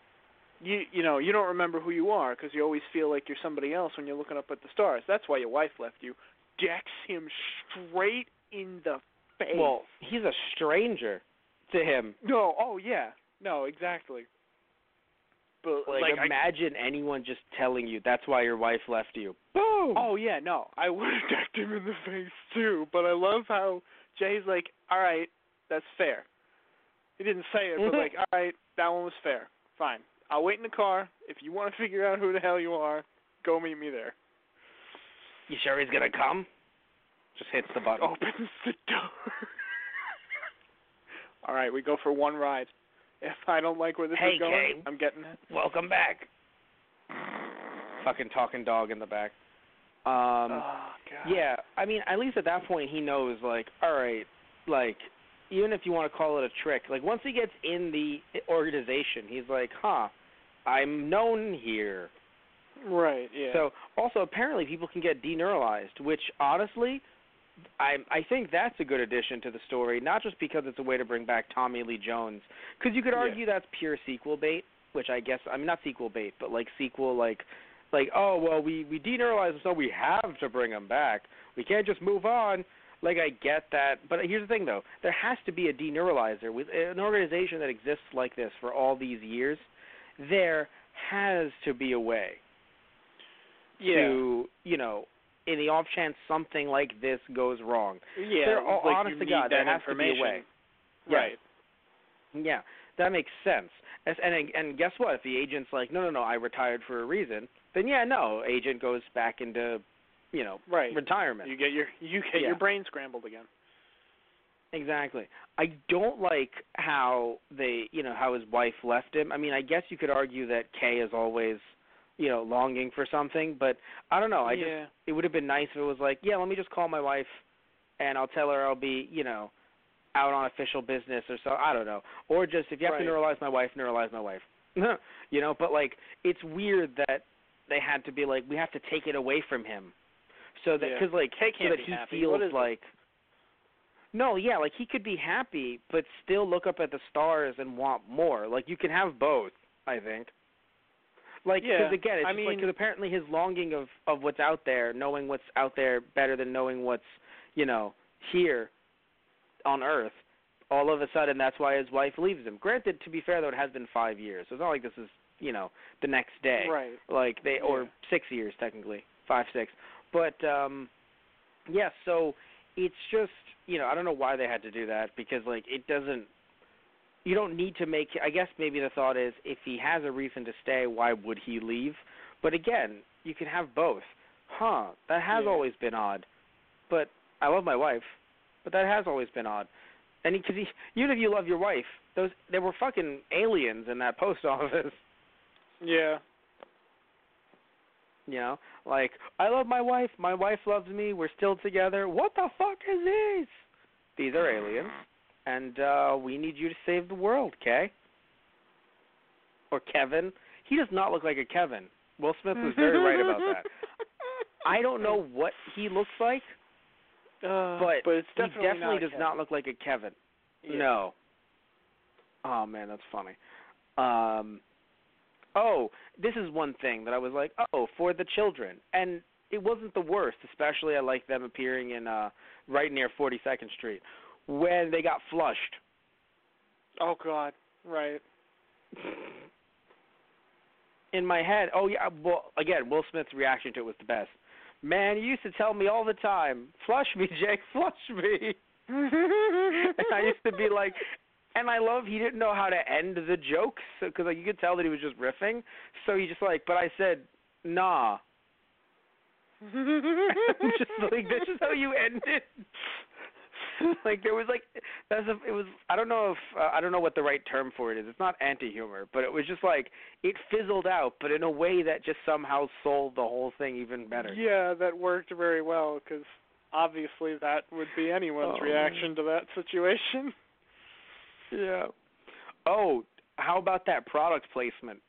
C: you you know you don't remember who you are because you always feel like you're somebody else when you're looking up at the stars. That's why your wife left you. Decks him straight in the face.
B: Well, he's a stranger to him.
C: no, oh yeah, no, exactly. But
B: Like,
C: like, I
B: imagine anyone just telling you that's why your wife left you. Boom.
C: Oh yeah, no, I would have decked him in the face too. But I love how Jay's like, "All right, that's fair." He didn't say it, but
B: Mhm.
C: like, "All right, that one was fair. Fine, I'll wait in the car. If you want to figure out who the hell you are, go meet me there."
B: You sure he's gonna come? Just hits the button.
C: Opens the door. All right, we go for one ride. If I don't like where this
B: Hey,
C: is going,
B: Kay.
C: I'm getting it.
B: Welcome back. Fucking talking dog in the back. Um
C: oh.
B: Yeah, I mean, at least at that point he knows, like, all right, like, even if you want to call it a trick, like once he gets in the organization, he's like, huh, I'm known here.
C: Right. Yeah.
B: So also apparently people can get deneuralized, which honestly, I I think that's a good addition to the story, not just because it's a way to bring back Tommy Lee Jones, because you could
C: Yeah.
B: argue that's pure sequel bait, which I guess I mean not sequel bait, but like sequel like like oh well we we deneuralize him so we have to bring him back. We can't just move on. Like I get that, but here's the thing though: there has to be a deneuralizer with an organization that exists like this for all these years. There has to be a way
C: yeah.
B: to you know in the off chance something like this goes wrong.
C: yeah.
B: there- oh,
C: like
B: honest to God, there
C: that
B: has to be a way.
C: Right.
B: Yeah, that makes sense. As, and and guess what? If the agent's like, no, no, no, I retired for a reason, then yeah, no, agent goes back into, you know,
C: Right.
B: retirement.
C: You get your you get
B: Yeah.
C: your brain scrambled again.
B: Exactly. I don't like how they, you know, how his wife left him. I mean, I guess you could argue that Kay is always, you know, longing for something, but I don't know. I just
C: yeah.
B: it would have been nice if it was like, yeah, let me just call my wife and I'll tell her I'll be, you know, out on official business or so. I don't know. Or just if you have
C: Right.
B: to neuralize my wife, neuralize my wife. you know, but like it's weird that they had to be like we have to take it away from him. So that
C: Yeah.
B: cuz like so
C: can't
B: that
C: be
B: he
C: happy.
B: feels
C: What is it?
B: like No, yeah, like he could be happy but still look up at the stars and want more. Like you can have both, I think. Like
C: Yeah,
B: cuz again, it's
C: I
B: just like cuz apparently his longing of of what's out there, knowing what's out there better than knowing what's, you know, here on earth. All of a sudden that's why his wife leaves him. Granted, to be fair though, it has been 5 years. So it's not like this is, you know, the next day
C: Right.
B: like they or six years technically five six but um yeah so it's just you know i don't know why they had to do that because like it doesn't you don't need to make i guess maybe the thought is if he has a reason to stay why would he leave? But again you can have both. Huh that has
C: Yeah.
B: always been odd. But i love my wife but that has always been odd. And because he, even if you love your wife those there were fucking aliens in that post office.
C: Yeah.
B: You know, like I love my wife, my wife loves me, we're still together. What the fuck is this? These are aliens, and uh we need you to save the world, Kay. Or Kevin. He does not look like a Kevin. Will Smith was very right about that. I don't know what he looks like,
C: Uh,
B: but,
C: but it's
B: he
C: definitely,
B: definitely
C: not
B: does
C: Kevin.
B: not look like a Kevin.
C: Yeah.
B: No. Oh man, that's funny. Um Oh, this is one thing that I was like, "Oh, for the children." And it wasn't the worst, especially I like them appearing in uh right near 42nd Street when they got flushed.
C: Oh God. Right.
B: In my head, oh yeah, well again, Will Smith's reaction to it was the best. Man, you used to tell me all the time, "Flush me, Jake, flush me." and I used to be like, and I love he didn't know how to end the jokes because like you could tell that he was just riffing. So he just like, but I said, nah. Just like this is how you end it. like there was like that's a, it was I don't know if uh, I don't know what the right term for it is. It's not anti-humor, but it was just like it fizzled out, but in a way that just somehow sold the whole thing even better.
C: Yeah, that worked very well because obviously that would be anyone's
B: Oh.
C: reaction to that situation.
B: Yeah. Oh, how about that product placement?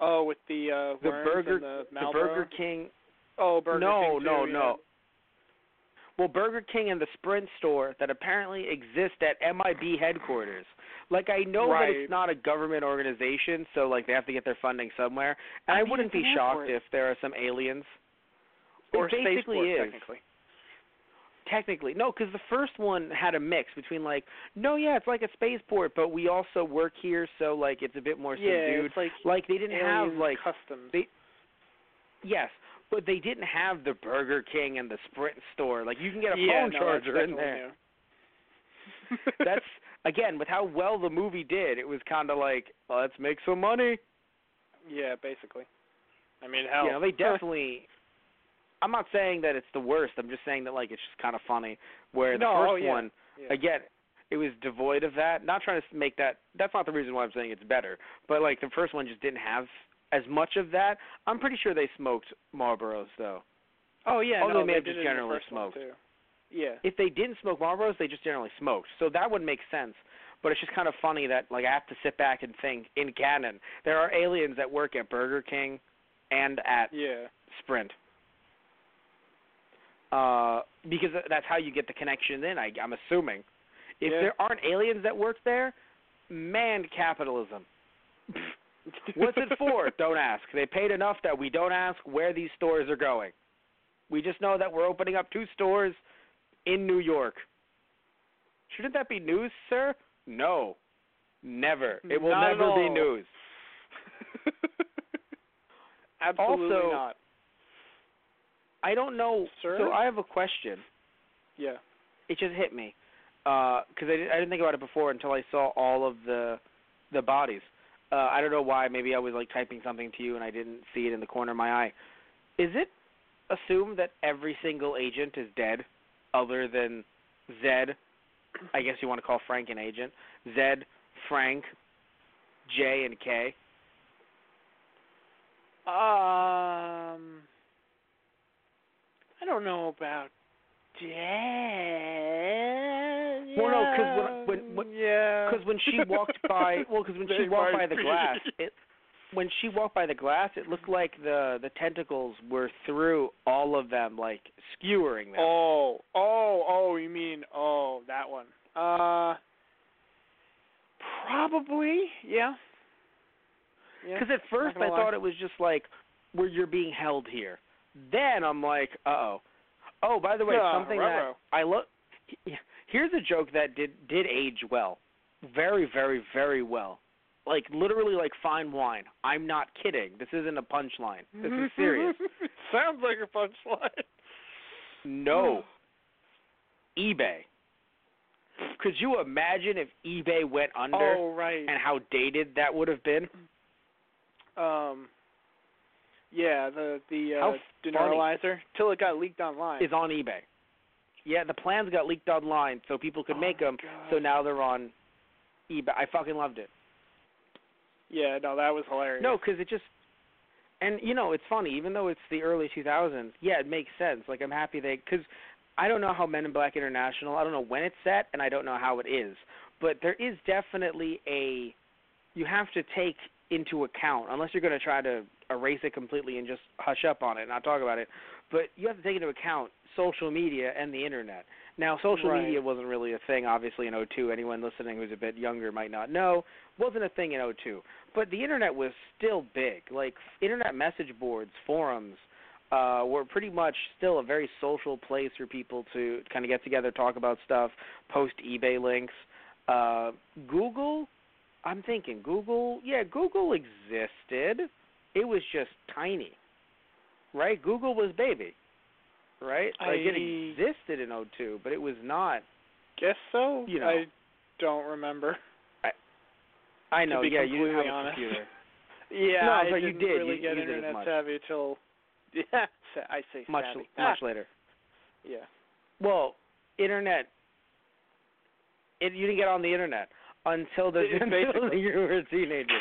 C: Oh, with the uh
B: The Burger
C: and the
B: the Burger King
C: Oh, Burger
B: no,
C: King too,
B: no,
C: yeah.
B: no. Well, Burger King and the Sprint store that apparently exist at MIB headquarters. Like I know that it's not a government organization, so like they have to get their funding somewhere. And
C: I
B: I,
C: mean,
B: wouldn't be shocked if there are some aliens.
C: Or
B: it basically
C: spaceport,
B: is.
C: technically.
B: Technically, no, because the first one had a mix between like, no, yeah, it's like a spaceport, but we also work here, so like it's a bit more
C: Yeah,
B: subdued.
C: it's like
B: Like they didn't have like
C: customs.
B: they- yes, but they didn't have the Burger King and the Sprint store. Like you can get a
C: yeah,
B: phone
C: no,
B: charger in there. That's again with how well the movie did. It was kind of like let's make some money.
C: yeah, basically. I mean,
B: how know, they definitely. I'm not saying that it's the worst. I'm just saying that like it's just kind of funny. Where the
C: No, oh,
B: first
C: oh, yeah.
B: one,
C: yeah.
B: again, it was devoid of that. Not trying to make that. That's not the reason why I'm saying it's better. But like the first one just didn't have as much of that. I'm pretty sure they smoked Marlboros though.
C: Oh yeah,
B: although
C: no,
B: they may have just
C: it in the
B: generally smoked.
C: Yeah.
B: If they didn't smoke Marlboros, they just generally smoked. So that would make sense. But it's just kind of funny that like I have to sit back and think in canon there are aliens that work at Burger King and at
C: Yeah.
B: Sprint. Uh, because that's how you get the connection in. I, I'm assuming. If
C: Yeah.
B: there aren't aliens that work there, man, capitalism. What's it for? don't ask. They paid enough that we don't ask where these stores are going. We just know that we're opening up two stores in New York. Shouldn't that be news, sir? No. Never. It will
C: Not
B: never be news.
C: Absolutely
B: Also-
C: not.
B: I don't know.
C: Sir?
B: So I have a question.
C: Yeah.
B: it just hit me because I, didn't, I didn't think about it before until I saw all of the the bodies. Uh, I don't know why. Maybe I was like typing something to you and I didn't see it in the corner of my eye. Is it assumed that every single agent is dead, other than Zed? I guess you want to call Frank an agent. Zed, Frank, J, and K.
C: Um, I don't know about dead.
B: Well, no, because when- when- when-
C: yeah,
B: Because when she walked by, well, because when she walked by the glass, it, when she walked by the glass, it looked like the the tentacles were through all of them, like skewering them.
C: Oh, oh, oh, you mean oh that one? Uh, probably, yeah. Yeah.
B: Because at first I
C: lie.
B: thought it was just like where you're being held here. Then I'm like, uh oh. Oh, by the way,
C: Yeah,
B: something
C: ruh-roh.
B: that I look. Here's a joke that did did age well, very, very, very well. Like literally, like fine wine. I'm not kidding. This isn't a punchline. This is serious.
C: Sounds like a punchline.
B: No. eBay. Could you imagine if eBay went under
C: Oh right.
B: and how dated that would have been?
C: Um. Yeah, the the uh, deneuralizer till it got leaked online.
B: Is on eBay. Yeah, the plans got leaked online so people could
C: Oh
B: make them.
C: God.
B: So now they're on eBay. I fucking loved it.
C: Yeah, no, that was hilarious.
B: No, because it just, and you know, it's funny. Even though it's the early 2000s, yeah, it makes sense. Like I'm happy they, because I don't know how Men in Black International. I don't know when it's set, and I don't know how it is. But there is definitely a, you have to take into account unless you're going to try to erase it completely and just hush up on it and not talk about it. But you have to take into account social media and the internet. Now, social
C: Right.
B: media wasn't really a thing, obviously, in '02. Anyone listening who's a bit younger might not know. Wasn't a thing in '02. But the internet was still big. Like, internet message boards, forums, uh, were pretty much still a very social place for people to kind of get together, talk about stuff, post eBay links. Uh, Google, I'm thinking Google, yeah, Google existed. It was just tiny, right? Google was baby, right? Like it existed in '02, but it was not.
C: Guess so.
B: You know.
C: I don't remember.
B: I know,
C: be
B: yeah, you didn't have
C: completely
B: a computer.
C: Yeah,
B: No,
C: I
B: but you
C: didn't
B: did.
C: really
B: You
C: get
B: it
C: internet savvy till yeah, I say
B: Much
C: savvy.
B: much
C: Ah,
B: later.
C: yeah.
B: well, internet. It, you didn't get on the internet until the until you were a teenager.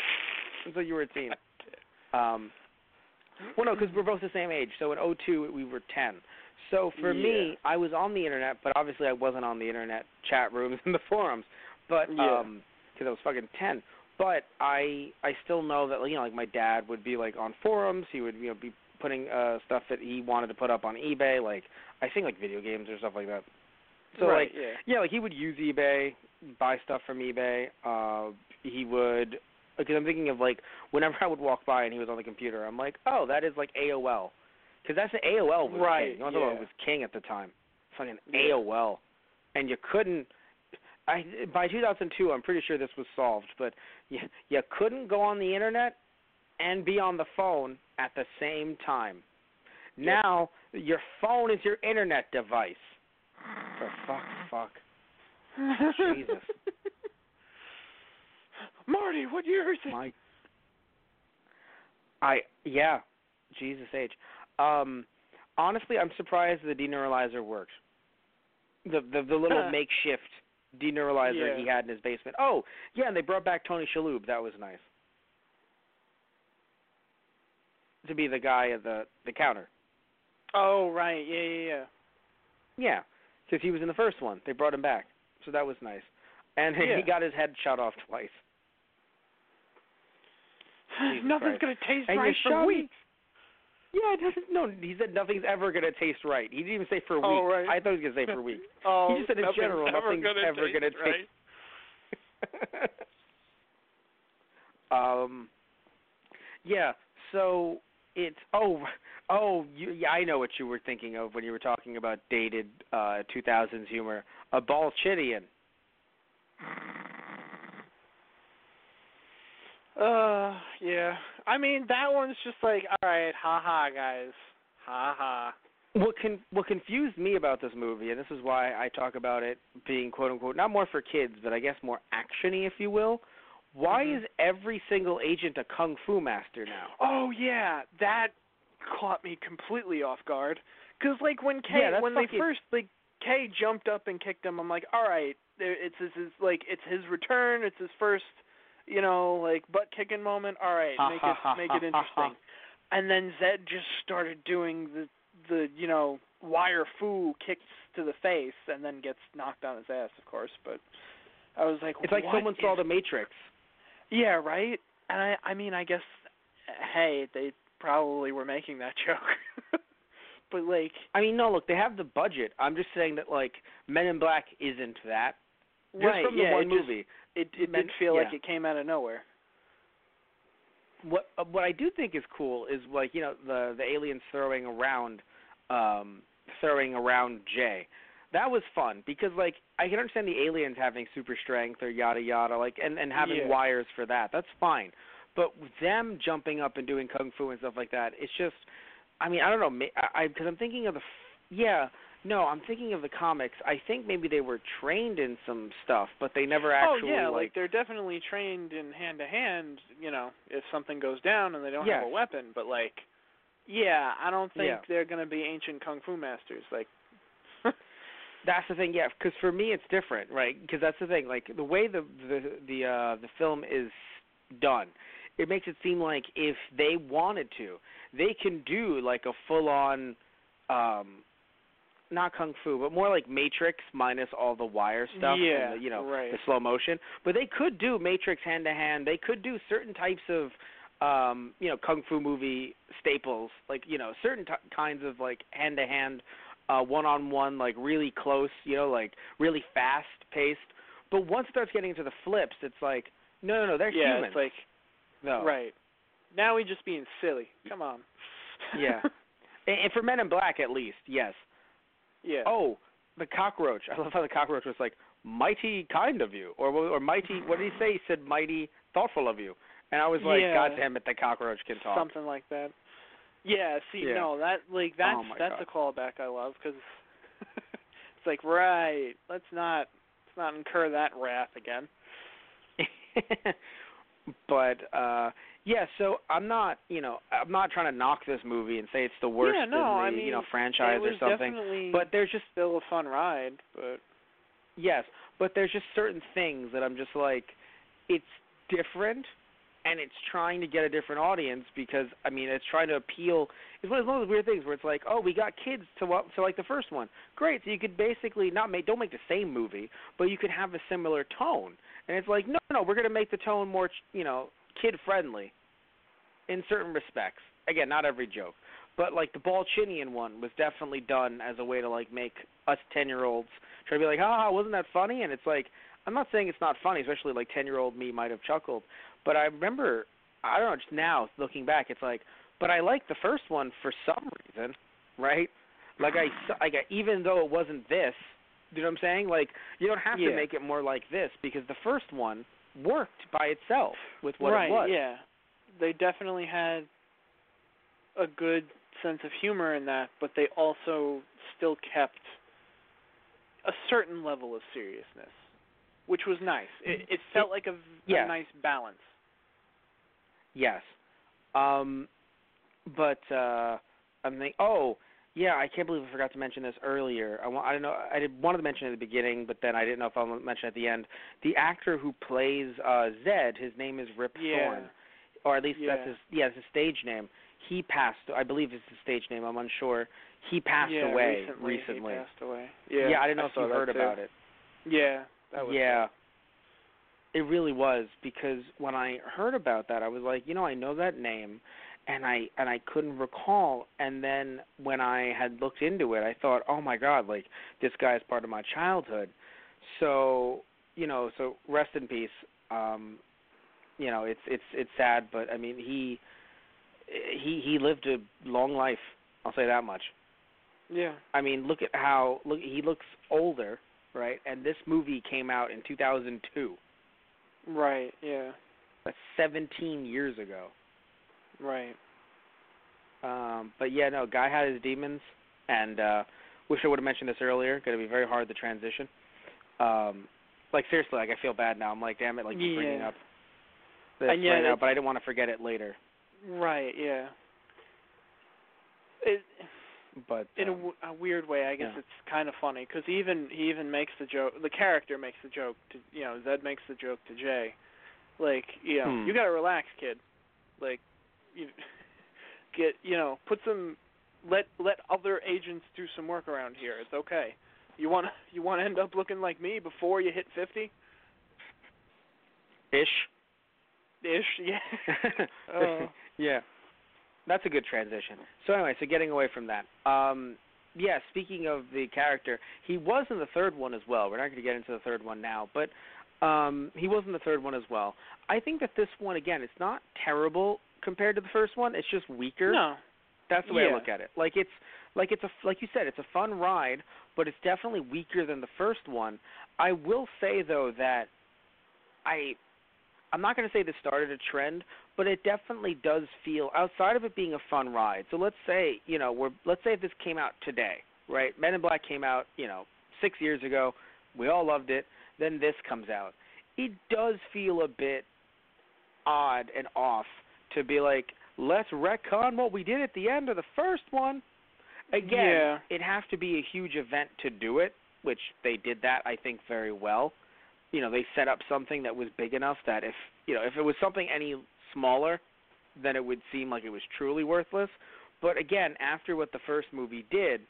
B: Until you were a teen. Um, well, no, because we're both the same age. So in '02 we were 10. So for me, I was on the internet, but obviously I wasn't on the internet chat rooms and the forums. But
C: Yeah.
B: um, because I was fucking 10. But I I still know that you know like my dad would be like on forums. He would you know be putting uh stuff that he wanted to put up on eBay, like I think like video games or stuff like that. So
C: right,
B: like
C: yeah.
B: yeah, like he would use eBay, buy stuff from eBay. Uh, he would because I'm thinking of like whenever I would walk by and he was on the computer, I'm like, oh, that is like AOL, because that's the AOL was
C: Right,
B: king. You know what I'm talking about?
C: yeah.
B: It was king at the time. Fucking
C: Yeah.
B: AOL, and you couldn't. I by 2002, I'm pretty sure this was solved, but you you couldn't go on the internet and be on the phone at the same time. Now your phone is your internet device. For fuck's fuck. Jesus.
C: Marty, what year is it?
B: My, I yeah, Jesus H. Um, honestly, I'm surprised the deneuralizer works. The the the little makeshift deneuralizer
C: Yeah.
B: he had in his basement. Oh yeah, and they brought back Tony Shalhoub. That was nice. To be the guy at the the counter.
C: Oh, right. Yeah, yeah, yeah.
B: Yeah, because he was in the first one. They brought him back, so that was nice. And
C: Yeah.
B: he got his head shot off twice. Jesus
C: Nothing's gonna taste
B: And
C: right for
B: me-
C: weeks.
B: Yeah, it doesn't. No, he said nothing's ever gonna taste right. He didn't even say for
C: Oh,
B: weeks.
C: right.
B: I thought he was gonna say for weeks.
C: Oh,
B: He just said in general,
C: nothing's
B: general,
C: ever gonna
B: ever
C: taste
B: gonna
C: right.
B: um, yeah. So it's oh oh you, yeah I know what you were thinking of when you were talking about dated uh 2000s humor. A Ballchinian.
C: Uh, yeah. I mean, that one's just like, all right, haha, guys, haha.
B: What con what confused me about this movie, and this is why I talk about it being quote unquote not more for kids, but I guess more actiony, if you will. Why
C: Mhm.
B: is every single agent a kung fu master now?
C: Oh yeah, that caught me completely off guard. Cause like when Kay,
B: Yeah,
C: when they first like Kay jumped up and kicked him, I'm like, all right, there- it's his, his like it's his return, it's his first, you know, like butt kicking moment. All right, make it make it interesting. And then Zed just started doing the the you know wire fu kicks to the face, and then gets knocked on his ass, of course. But I was like,
B: It's like someone saw The Matrix.
C: yeah, right. And I, I mean, I guess, hey, they probably were making that joke, but like,
B: I mean, no, look, they have the budget. I'm just saying that like Men in Black isn't that. Just
C: right?
B: from the
C: yeah,
B: one
C: it just-
B: movie.
C: it it
B: Men-
C: did feel like it came out of nowhere.
B: What uh, what I do think is cool is like you know the the aliens throwing around, um, throwing around Jay. That was fun because like I can understand the aliens having super strength or yada yada like and and having
C: Yeah.
B: wires for that. That's fine. But them jumping up and doing kung fu and stuff like that, it's just I mean, I don't know, I cuz I'm thinking of the yeah, no, I'm thinking of the comics. I think maybe they were trained in some stuff, but they never actually
C: oh yeah,
B: like
C: they're definitely trained in hand to hand. You know, if something goes down and they don't have a weapon, but like, yeah, I don't think
B: Yeah.
C: they're gonna be ancient kung fu masters. Like,
B: That's the thing, yeah. Because for me, it's different, right? Because that's the thing. Like the way the the the uh, the film is done, it makes it seem like if they wanted to, they can do like a full on, um, not kung fu, but more like Matrix minus all the wire stuff
C: Yeah,
B: and the, you know
C: right.
B: the slow motion. But they could do Matrix hand to hand. They could do certain types of um you know kung fu movie staples like you know certain t- kinds of like hand to hand uh one on one like really close you know like really fast paced but once it starts getting into the flips it's like no no no they're
C: yeah,
B: humans
C: it's like,
B: no
C: right. Now we just being silly. Come on.
B: Yeah. and for men in black at least yes
C: yeah.
B: oh the cockroach i love how the cockroach was like mighty kind of you or or mighty what did he say he said mighty thoughtful of you and i was like
C: Yeah.
B: god damn it the cockroach can talk
C: something like that. Yeah, see,
B: Yeah.
C: no, that like that's
B: Oh
C: that's
B: God.
C: a callback I love because it's like right. Let's not let's not incur that wrath again.
B: but uh Yeah, so I'm not, you know, I'm not trying to knock this movie and say it's the worst
C: yeah, no,
B: in the,
C: I mean,
B: you know, franchise or something. But there's just
C: still a fun ride, but
B: yes, but there's just certain things that I'm just like it's different and it's trying to get a different audience because I mean it's trying to appeal. It's one of those weird things where it's like, oh, we got kids to wa- to like the first one. Great, so you could basically not make don't make the same movie, but you could have a similar tone. And it's like, no, no, we're gonna make the tone more, you know, kid friendly in certain respects. Again, not every joke, but like the Ballchinian one was definitely done as a way to like make us ten year olds try to be like, ha, ha, wasn't that funny? And it's like, I'm not saying it's not funny, especially like ten year old me might have chuckled, but I remember, I don't know, just now looking back, it's like, but I like the first one for some reason, right? Like I, like I, even though it wasn't this, you know what I'm saying? Like you don't have
C: Yeah.
B: to make it more like this because the first one worked by itself with what
C: right,
B: it was.
C: yeah. They definitely had a good sense of humor in that, but they also still kept a certain level of seriousness, which was nice. It, it felt like a, a nice balance.
B: Yes. Um but uh I'm think oh, yeah, I can't believe I forgot to mention this earlier. I want I don't know I did wanted to mention it at the beginning, but then I didn't know if I'll mention it at the end. The actor who plays uh Zed, his name is Rip
C: Yeah.
B: Torn. Or at least that's his yeah, it's his stage name. He passed I believe it's his stage name, I'm unsure. He passed
C: yeah,
B: away
C: recently. He passed away. Yeah,
B: Yeah, I didn't know if you heard
C: too.
B: about it.
C: Yeah, that was
B: yeah. It really was because when I heard about that, I was like, you know, I know that name, and I and I couldn't recall. And then when I had looked into it, I thought, oh my God, like this guy is part of my childhood. So you know, so rest in peace. Um, you know, it's it's it's sad, but I mean, he he he lived a long life. I'll say that much.
C: Yeah.
B: I mean, look at how look he looks older, right? And this movie came out in 2002.
C: Right. Yeah.
B: That's 17 years ago.
C: Right.
B: Um, but yeah, no, guy had his demons, and uh, wish I would have mentioned this earlier. Going to be very hard to transition. Um, like seriously, like I feel bad now. I'm like, damn it, like just bringing
C: Yeah.
B: up this
C: And yeah,
B: right now, but I didn't want to forget it later.
C: Right. Yeah. It,
B: But
C: in a,
B: um,
C: w- a weird way, I guess
B: yeah.
C: it's kind of funny because even he even makes the joke. The character makes the joke to you know Zed makes the joke to Jay, like you know
B: Hmm.
C: you gotta relax, kid. Like you get you know put some let let other agents do some work around here. It's okay. You want to you want to end up looking like me before you hit fifty
B: ish.
C: Ish. Yeah. Oh.
B: yeah. That's a good transition. So anyway, so getting away from that. Um yeah, speaking of the character, he was in the third one as well. We're not going to get into the third one now, but um he was in the third one as well. I think that this one again, it's not terrible compared to the first one. It's just weaker.
C: No.
B: That's the way I look at it. Like it's like it's a like you said, it's a fun ride, but it's definitely weaker than the first one. I will say though that I I'm not going to say this started a trend, but it definitely does feel outside of it being a fun ride. So let's say, you know, we're let's say if this came out today, right? Men in Black came out, you know, 6 years ago. We all loved it. Then this comes out. It does feel a bit odd and off to be like, let's retcon what we did at the end of the first one. Again,
C: Yeah.
B: it'd have to be a huge event to do it, which they did that I think very well. You know, they set up something that was big enough that if you know, if it was something any smaller, then it would seem like it was truly worthless. But again, after what the first movie did,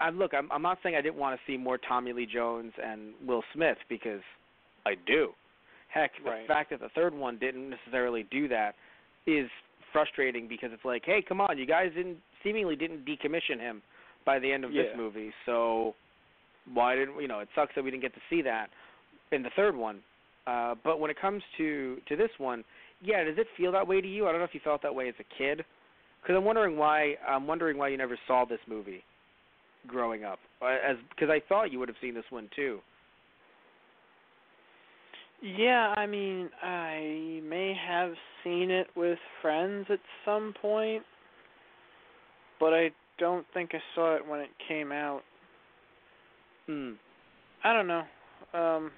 B: I look, I'm I'm not saying I didn't want to see more Tommy Lee Jones and Will Smith because I do. Heck, the
C: Right.
B: fact that the third one didn't necessarily do that is frustrating because it's like, hey, come on, you guys didn't seemingly didn't decommission him by the end of this movie, so why didn't you know? It sucks that we didn't get to see that in the third one. Uh, but when it comes to to this one, yeah, does it feel that way to you? I don't know if you felt that way as a kid, because I'm wondering why. I'm wondering why you never saw this movie growing up, Uh, as because I thought you would have seen this one too.
C: Yeah, I mean, I may have seen it with friends at some point, but I don't think I saw it when it came out.
B: Hmm.
C: I don't know. Um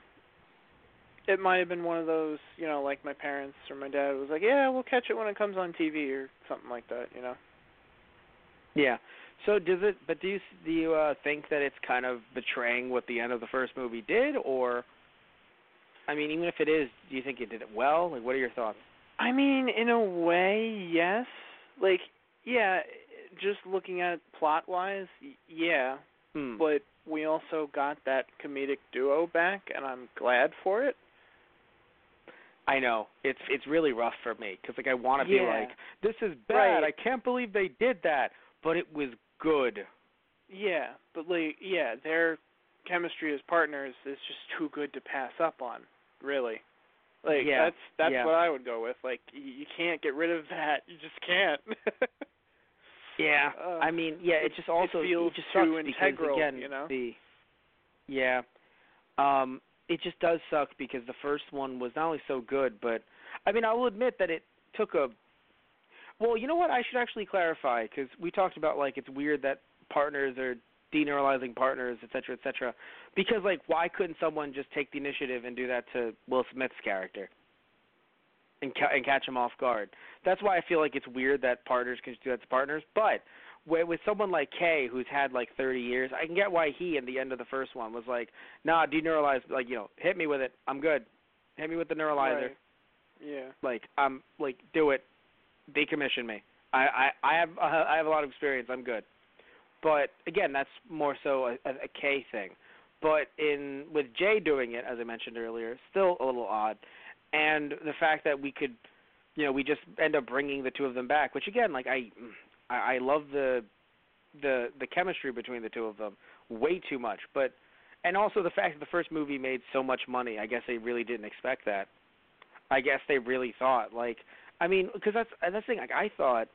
C: it might have been one of those, you know, like my parents or my dad was like, "Yeah, we'll catch it when it comes on TV or something like that," you know.
B: Yeah. So does it? But do you do you uh, think that it's kind of betraying what the end of the first movie did, or? I mean, even if it is, do you think it did it well? Like, what are your thoughts?
C: I mean, in a way, yes. Like, yeah, just looking at it plot wise, yeah.
B: Hmm.
C: But we also got that comedic duo back, and I'm glad for it.
B: I know it's it's really rough for me because like I want to
C: Yeah.
B: be like, this is bad.
C: Right.
B: I can't believe they did that, but it was good.
C: Yeah, but like, yeah, their chemistry as partners is just too good to pass up on. Really, like
B: Yeah,
C: that's that's
B: yeah.
C: what I would go with. Like, you, you can't get rid of that. You just can't.
B: Yeah,
C: Uh,
B: I mean, yeah, it,
C: it-
B: just also
C: it feels
B: just
C: too integral,
B: because again,
C: you know?
B: the yeah, um, it just does suck because the first one was not only so good, but I mean, I will admit that it took a. Well, you know what? I should actually clarify because we talked about like it's weird that partners are deneuralizing partners, et cetera, et cetera. Because like, why couldn't someone just take the initiative and do that to Will Smith's character? and ca- and catch him off guard. That's why I feel like it's weird that partners can do that to partners. But with, with someone like Kay, who's had like 30 years, I can get why he, in the end of the first one, was like, "Nah, deneuralize, like you know, hit me with it. I'm good. Hit me with the neuralizer.
C: Right. Yeah.
B: Like I'm like, do it. Decommission me. I I I have uh, I have a lot of experience. I'm good." But again, that's more so a, a, a K thing. But in with Jay doing it, as I mentioned earlier, still a little odd and the fact that we could you know we just end up bringing the two of them back which again like i i, I love the the the chemistry between the two of them way too much. But and also the fact that the first movie made so much money i guess they really didn't expect that. I guess they really thought like i mean because that's that's the thing like i thought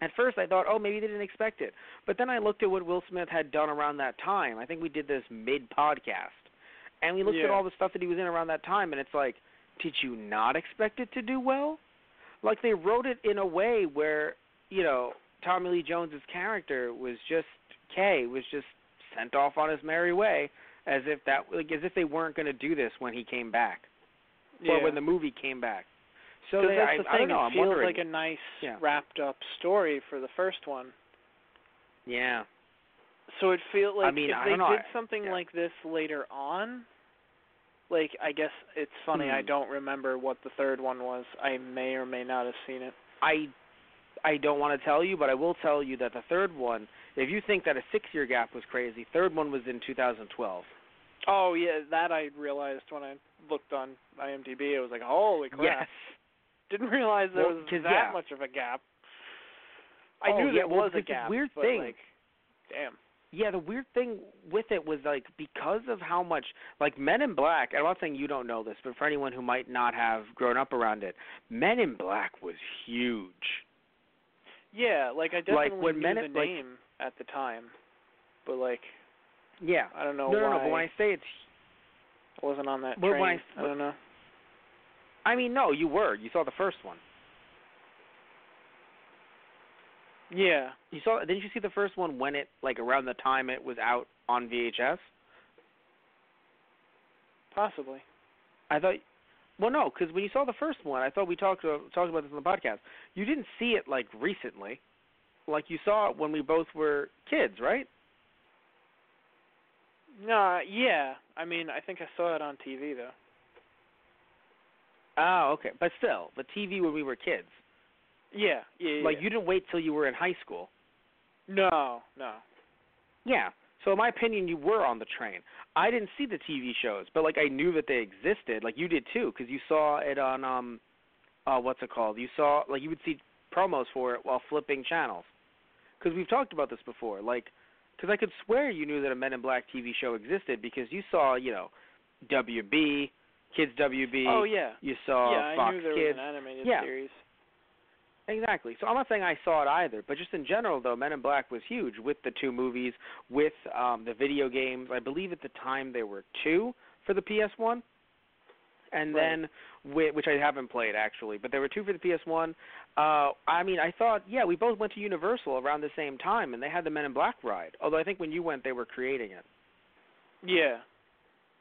B: at first i thought oh maybe they didn't expect it. But then i looked at what will smith had done around that time. I think we did this mid podcast and we looked at all the stuff that he was in around that time and it's like did you not expect it to do well? Like they wrote it in a way where, you know, Tommy Lee Jones's character was just Kay was just sent off on his merry way as if that like as if they weren't going to do this when he came back
C: Yeah.
B: or when the movie came back. So they,
C: that's
B: I,
C: the
B: I
C: thing.
B: don't know.
C: it
B: I'm
C: feels
B: wondering.
C: like a nice
B: Yeah.
C: wrapped up story for the first one.
B: yeah.
C: So it feels like
B: I mean,
C: if
B: I
C: they
B: know.
C: did something
B: yeah.
C: like this later on, like I guess it's funny. I
B: Hmm.
C: don't remember what the third one was. I may or may not have seen it.
B: I I don't want to tell you, but I will tell you that the third one, if you think that a 6-year gap was crazy, third one was in 2012.
C: Oh yeah, that I realized when I looked on IMDb. It was like, holy crap!
B: Yes.
C: Didn't realize there
B: Well,
C: was that
B: yeah.
C: much of a gap. I
B: Oh,
C: knew
B: yeah,
C: there
B: well,
C: was a gap.
B: weird thing.
C: Like, damn.
B: Yeah, the weird thing with it was like because of how much like Men in Black. I'm not saying you don't know this, but for anyone who might not have grown up around it, Men in Black was huge.
C: Yeah, like I
B: Like,
C: definitely
B: when
C: knew the
B: like-
C: name at the time, but like
B: Yeah.
C: I don't know
B: no, no,
C: why
B: no. But when I say it's,
C: I wasn't on that train.
B: when I-
C: I don't know.
B: I mean, no, you were. You saw the first one.
C: Yeah.
B: You saw. Didn't you see the first one when it like around the time it was out on VHS?
C: Possibly.
B: I thought. Well, no, because when you saw the first one, I thought we talked uh, talked about this on the podcast. You didn't see it like recently, like you saw it when we both were kids, right?
C: No, yeah. I mean, I think I saw it on TV though.
B: Oh, okay. But still, the TV when we were kids.
C: Yeah, yeah, yeah.
B: Like you didn't wait till you were in high school.
C: No, no.
B: Yeah. So in my opinion, you were on the train. I didn't see the TV shows, but like I knew that they existed. Like you did too, because you saw it on um, uh, what's it called? You saw like you would see promos for it while flipping channels. Because we've talked about this before. Like, because I could swear you knew that a Men in Black TV show existed because you saw, you know, WB, Kids WB.
C: Oh yeah.
B: You saw
C: yeah, I
B: Fox
C: knew there
B: Kids.
C: was an animated
B: Yeah.
C: series.
B: Exactly. So I'm not saying I saw it either, but just in general, though, Men in Black was huge with the two movies, with um, the video games. I believe at the time there were two for the PS1, and
C: Right.
B: then which I haven't played actually, but there were two for the PS1. Uh, I mean, I thought, yeah, we both went to Universal around the same time, and they had the Men in Black ride. Although I think when you went, they were creating it.
C: Yeah.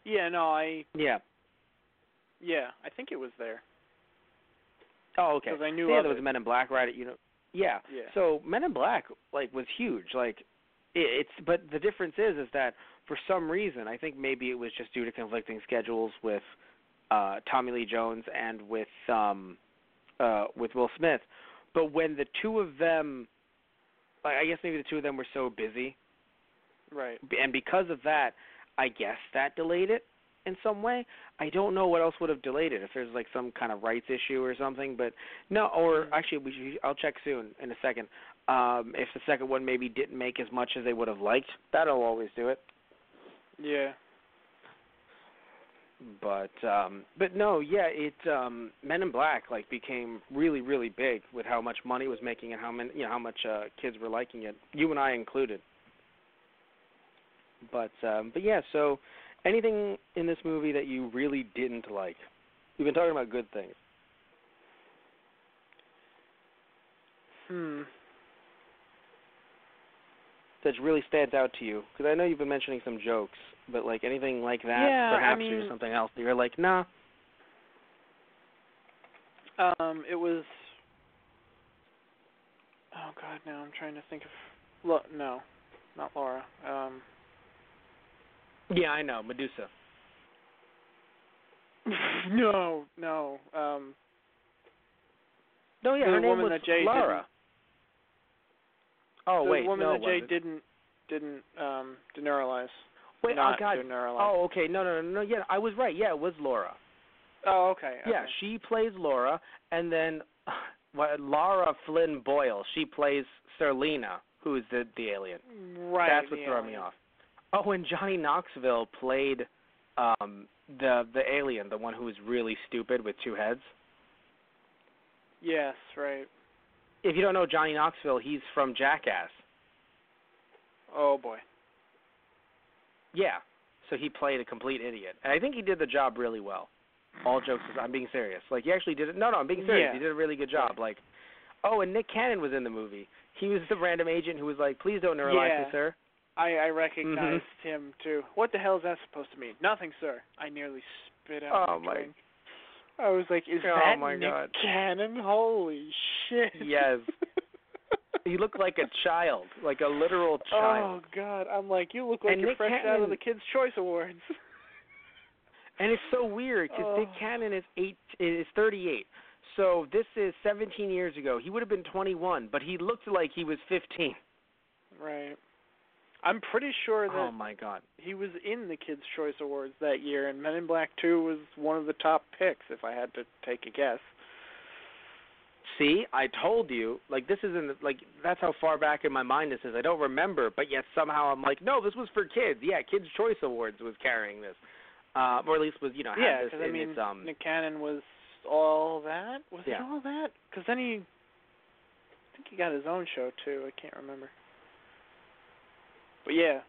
C: Yeah, no, I
B: Yeah.
C: Yeah, I think it was there.
B: Oh, okay.
C: Because I knew
B: yeah, there was
C: it.
B: Men in Black, right? You know. Yeah.
C: Yeah.
B: So Men in Black like was huge. Like it, it's but the difference is is that for some reason I think maybe it was just due to conflicting schedules with uh Tommy Lee Jones and with um uh with Will Smith. But when the two of them like I guess maybe the two of them were so busy
C: Right.
B: and because of that, I guess that delayed it in some way. I don't know what else would have delayed it if there's like some kind of rights issue or something, but no. Or actually, we should, I'll check soon in a second. Um, if the second one maybe didn't make as much as they would have liked, that'll always do it.
C: Yeah.
B: But um, but no, yeah, it um, Men in Black like became really really big with how much money it was making and how many you know how much uh, kids were liking it, you and I included. But um, but yeah, so anything in this movie that you really didn't like? We've been talking about good things.
C: Hmm.
B: that really stands out to you? Because I know you've been mentioning some jokes, but like anything like that,
C: Yeah, I
B: perhaps
C: mean-
B: or something else that you're like, nah.
C: Um, it was. Oh God, now I'm trying to think of. Lo- no, not Laura. Um.
B: Yeah, I know, Medusa.
C: no, no. Um.
B: No, yeah,
C: the
B: her name
C: woman
B: was
C: that Jay
B: Lara. Oh
C: the
B: wait,
C: woman
B: no,
C: that Jay
B: wasn't.
C: didn't didn't um deneuralize.
B: Wait,
C: not
B: oh god.
C: deneuralize.
B: Oh, okay. No, no, no, no. Yeah, I was right. Yeah, it was Laura.
C: Oh, okay.
B: Yeah,
C: okay.
B: she plays Laura, and then what, Laura Flynn Boyle. She plays Serleena, who is the the alien.
C: Right.
B: That's what threw me off. Oh, and Johnny Knoxville played um the the alien, the one who was really stupid with two heads.
C: Yes, right.
B: If you don't know Johnny Knoxville, he's from Jackass.
C: Oh boy.
B: Yeah. So he played a complete idiot. And I think he did the job really well. All jokes aside, I'm being serious. Like he actually did it. No, no, I'm being serious.
C: Yeah.
B: He did a really good job. Like, oh, and Nick Cannon was in the movie. He was the random agent who was like, "Please don't neuralize
C: Yeah.
B: me, sir."
C: I I recognized
B: Mm-hmm.
C: him too. What the hell is that supposed to mean? Nothing, sir. I nearly spit out
B: Oh,
C: my drink. I was like, is
B: Oh,
C: that
B: my
C: Nick
B: God.
C: Cannon? Holy shit.
B: Yes. He looked like a child, like a literal child.
C: Oh God! I'm like, you look like
B: And
C: you're
B: Nick
C: fresh out of the Kids' Choice Awards.
B: And it's so weird because Nick
C: Oh.
B: Cannon is eight is 38. So this is 17 years ago. He would have been 21, but he looked like he was 15.
C: right. I'm pretty sure that
B: Oh my god.
C: he was in the Kids' Choice Awards that year, and Men in Black 2 was one of the top picks, if I had to take a guess.
B: See, I told you. Like this isn't like that's how far back in my mind this is. I don't remember, but yet somehow I'm like, no, this was for kids. Yeah, Kids Choice Awards was carrying this, uh, or at least was you know had
C: yeah,
B: this
C: because I mean,
B: its um.
C: Nick Cannon was all that. Was
B: Yeah.
C: it all that? Because then he, I think he got his own show too. I can't remember. But yeah,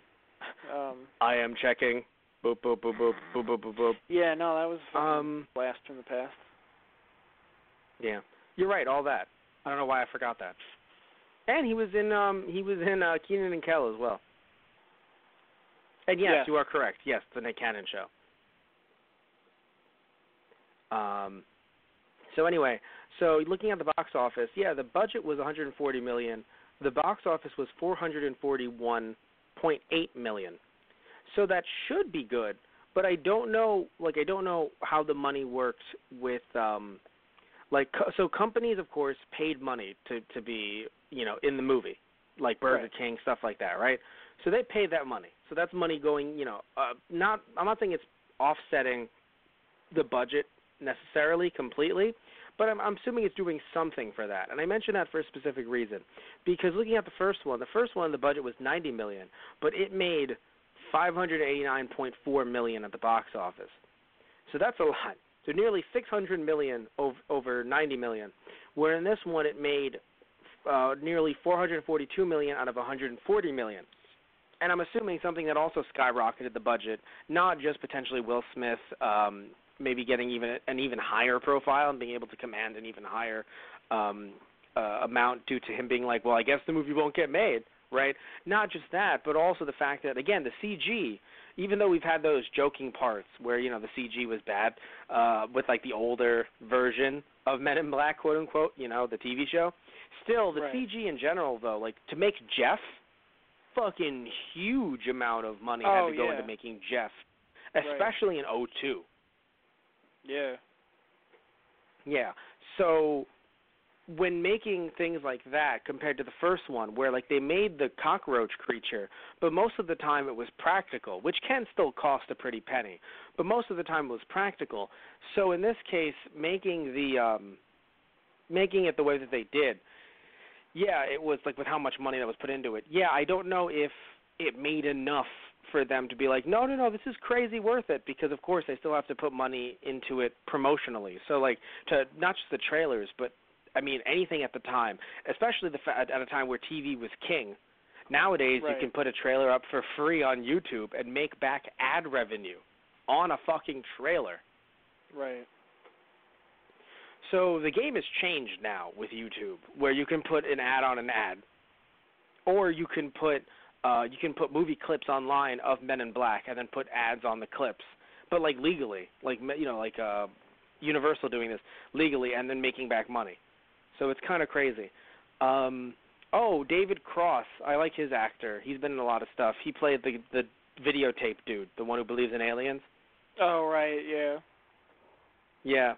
C: um,
B: I am checking. Boop boop boop boop boop boop boop boop.
C: yeah, no, that was a
B: Um.
C: blast from the past.
B: Yeah, you're right. All that. I don't know why I forgot that. And he was in um he was in uh Kenan and Kel as well. And yes,
C: Yeah.
B: you are correct. Yes, the Nick Cannon show. Um so anyway, so looking at the box office, yeah, the budget was 140 million. The box office was 441.8 million. So that should be good, but I don't know like I don't know how the money works with um like co- so companies of course paid money to to be you know in the movie like burger
C: Right.
B: king stuff like that right so they paid that money so that's money going you know uh, not i'm not saying it's offsetting the budget necessarily completely but I'm, I'm assuming it's doing something for that and i mention that for a specific reason because looking at the first one the first one the budget was 90 million but it made 589.4 million at the box office so that's a lot so nearly 600 million over, over 90 million. Where in this one it made uh, nearly 442 million out of 140 million. And I'm assuming something that also skyrocketed the budget, not just potentially Will Smith um, maybe getting even an even higher profile and being able to command an even higher um, uh, amount due to him being like, well, I guess the movie won't get made. right? Not just that, but also the fact that again, the CG, even though we've had those joking parts where you know the CG was bad uh, with like the older version of Men in Black, quote unquote, you know, the TV show. Still, the
C: Right.
B: CG in general, though, like to make Jeff, fucking huge amount of money
C: Oh,
B: had to go
C: yeah.
B: into making Jeff,
C: Right.
B: especially in '02.
C: Yeah.
B: Yeah. So when making things like that compared to the first one where like they made the cockroach creature, but most of the time it was practical, which can still cost a pretty penny, but most of the time it was practical. So in this case, making the um making it the way that they did, yeah, it was like with how much money that was put into it. Yeah, I don't know if it made enough for them to be like, no, no, no, this is crazy worth it because of course they still have to put money into it promotionally. So like to not just the trailers, but I mean anything at the time, especially the fa- at a time where TV was king. Nowadays
C: Right.
B: you can put a trailer up for free on YouTube and make back ad revenue on a fucking trailer.
C: Right.
B: So the game has changed now with YouTube, where you can put an ad on an ad, or you can put uh, you can put movie clips online of Men in Black and then put ads on the clips, but like legally, like you know, like uh, Universal doing this legally and then making back money. So it's kind of crazy. Um, oh, David Cross, I like his actor. He's been in a lot of stuff. He played the the videotape dude, the one who believes in aliens.
C: Oh right. Yeah.
B: Yeah.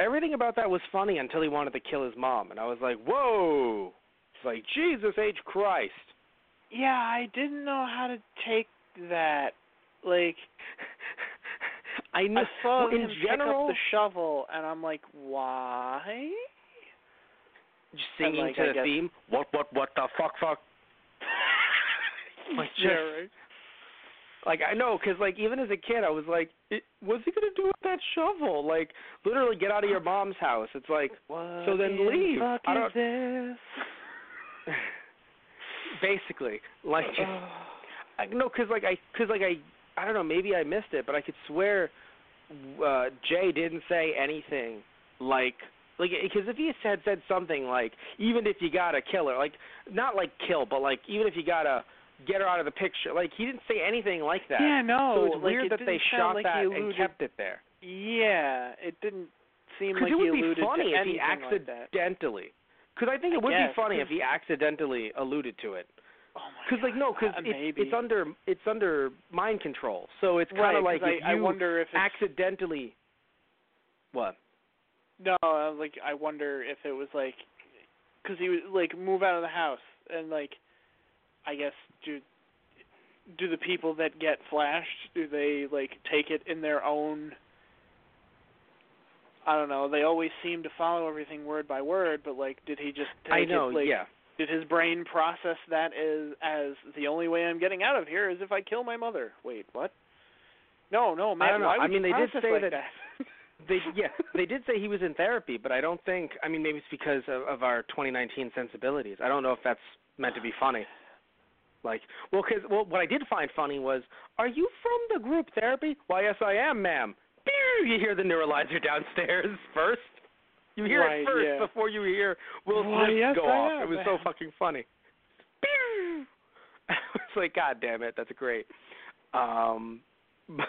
B: Everything about that was funny until he wanted to kill his mom, and I was like, "Whoa!" It's like Jesus H Christ.
C: Yeah, I didn't know how to take that. Like
B: I.
C: I saw
B: well, in
C: him
B: general,
C: pick up the shovel, and I'm like, why?
B: just singing
C: like,
B: to
C: I
B: the
C: guess-
B: theme. What? What? What the fuck? Fuck. Like, just-
C: right.
B: Like I know, because like even as a kid, I was like, it, "What's he gonna do with that shovel?" Like literally, get out of your mom's house. It's like
C: What
B: So then leave.
C: Fuck
B: I
C: this?
B: basically like just I, no, because like I, because like I, I don't know, maybe I missed it, but I could swear uh, Jay didn't say anything like, like, because if he had said something like, even if you gotta kill her, like, not like kill, but like, even if you gotta get her out of the picture, like, he didn't say anything like that.
C: yeah, no.
B: so it's
C: like,
B: weird
C: it
B: that they shot
C: like
B: that and kept it there.
C: Yeah, it didn't seem like
B: it would
C: he
B: be funny if he accidentally. Because I think it
C: I
B: would
C: guess,
B: be funny if he accidentally alluded to it.
C: Oh my
B: Because like no, because
C: God,
B: it's, it's under it's under mind control, so it's kind
C: right,
B: of like
C: 'cause
B: if
C: I,
B: you
C: I wonder if it's,
B: accidentally. What?
C: No, uh, like I wonder if it was like because he was like move out of the house and like I guess do do the people that get flashed do they like take it in their own I don't know. They always seem to follow everything word by word, but like, did he just take
B: I know,
C: it like?
B: yeah.
C: Did his brain process that as as the only way I'm getting out of here is if I kill my mother? Wait, what? No, no, man.
B: don't know. I mean, they did say
C: like
B: that-
C: that?
B: They yeah, they did say he was in therapy, but I don't think. I mean, maybe it's because of, of our 2019 sensibilities. I don't know if that's meant to be funny. Like, well, because well, what I did find funny was, are you from the group therapy? Why, yes, I am, ma'am. You hear the neuralizer downstairs first. You hear
C: Right,
B: it first
C: yeah.
B: before you hear Will Smith
C: yes,
B: go
C: I
B: off. it was so fucking funny. It's like, God damn it, that's great. Um, but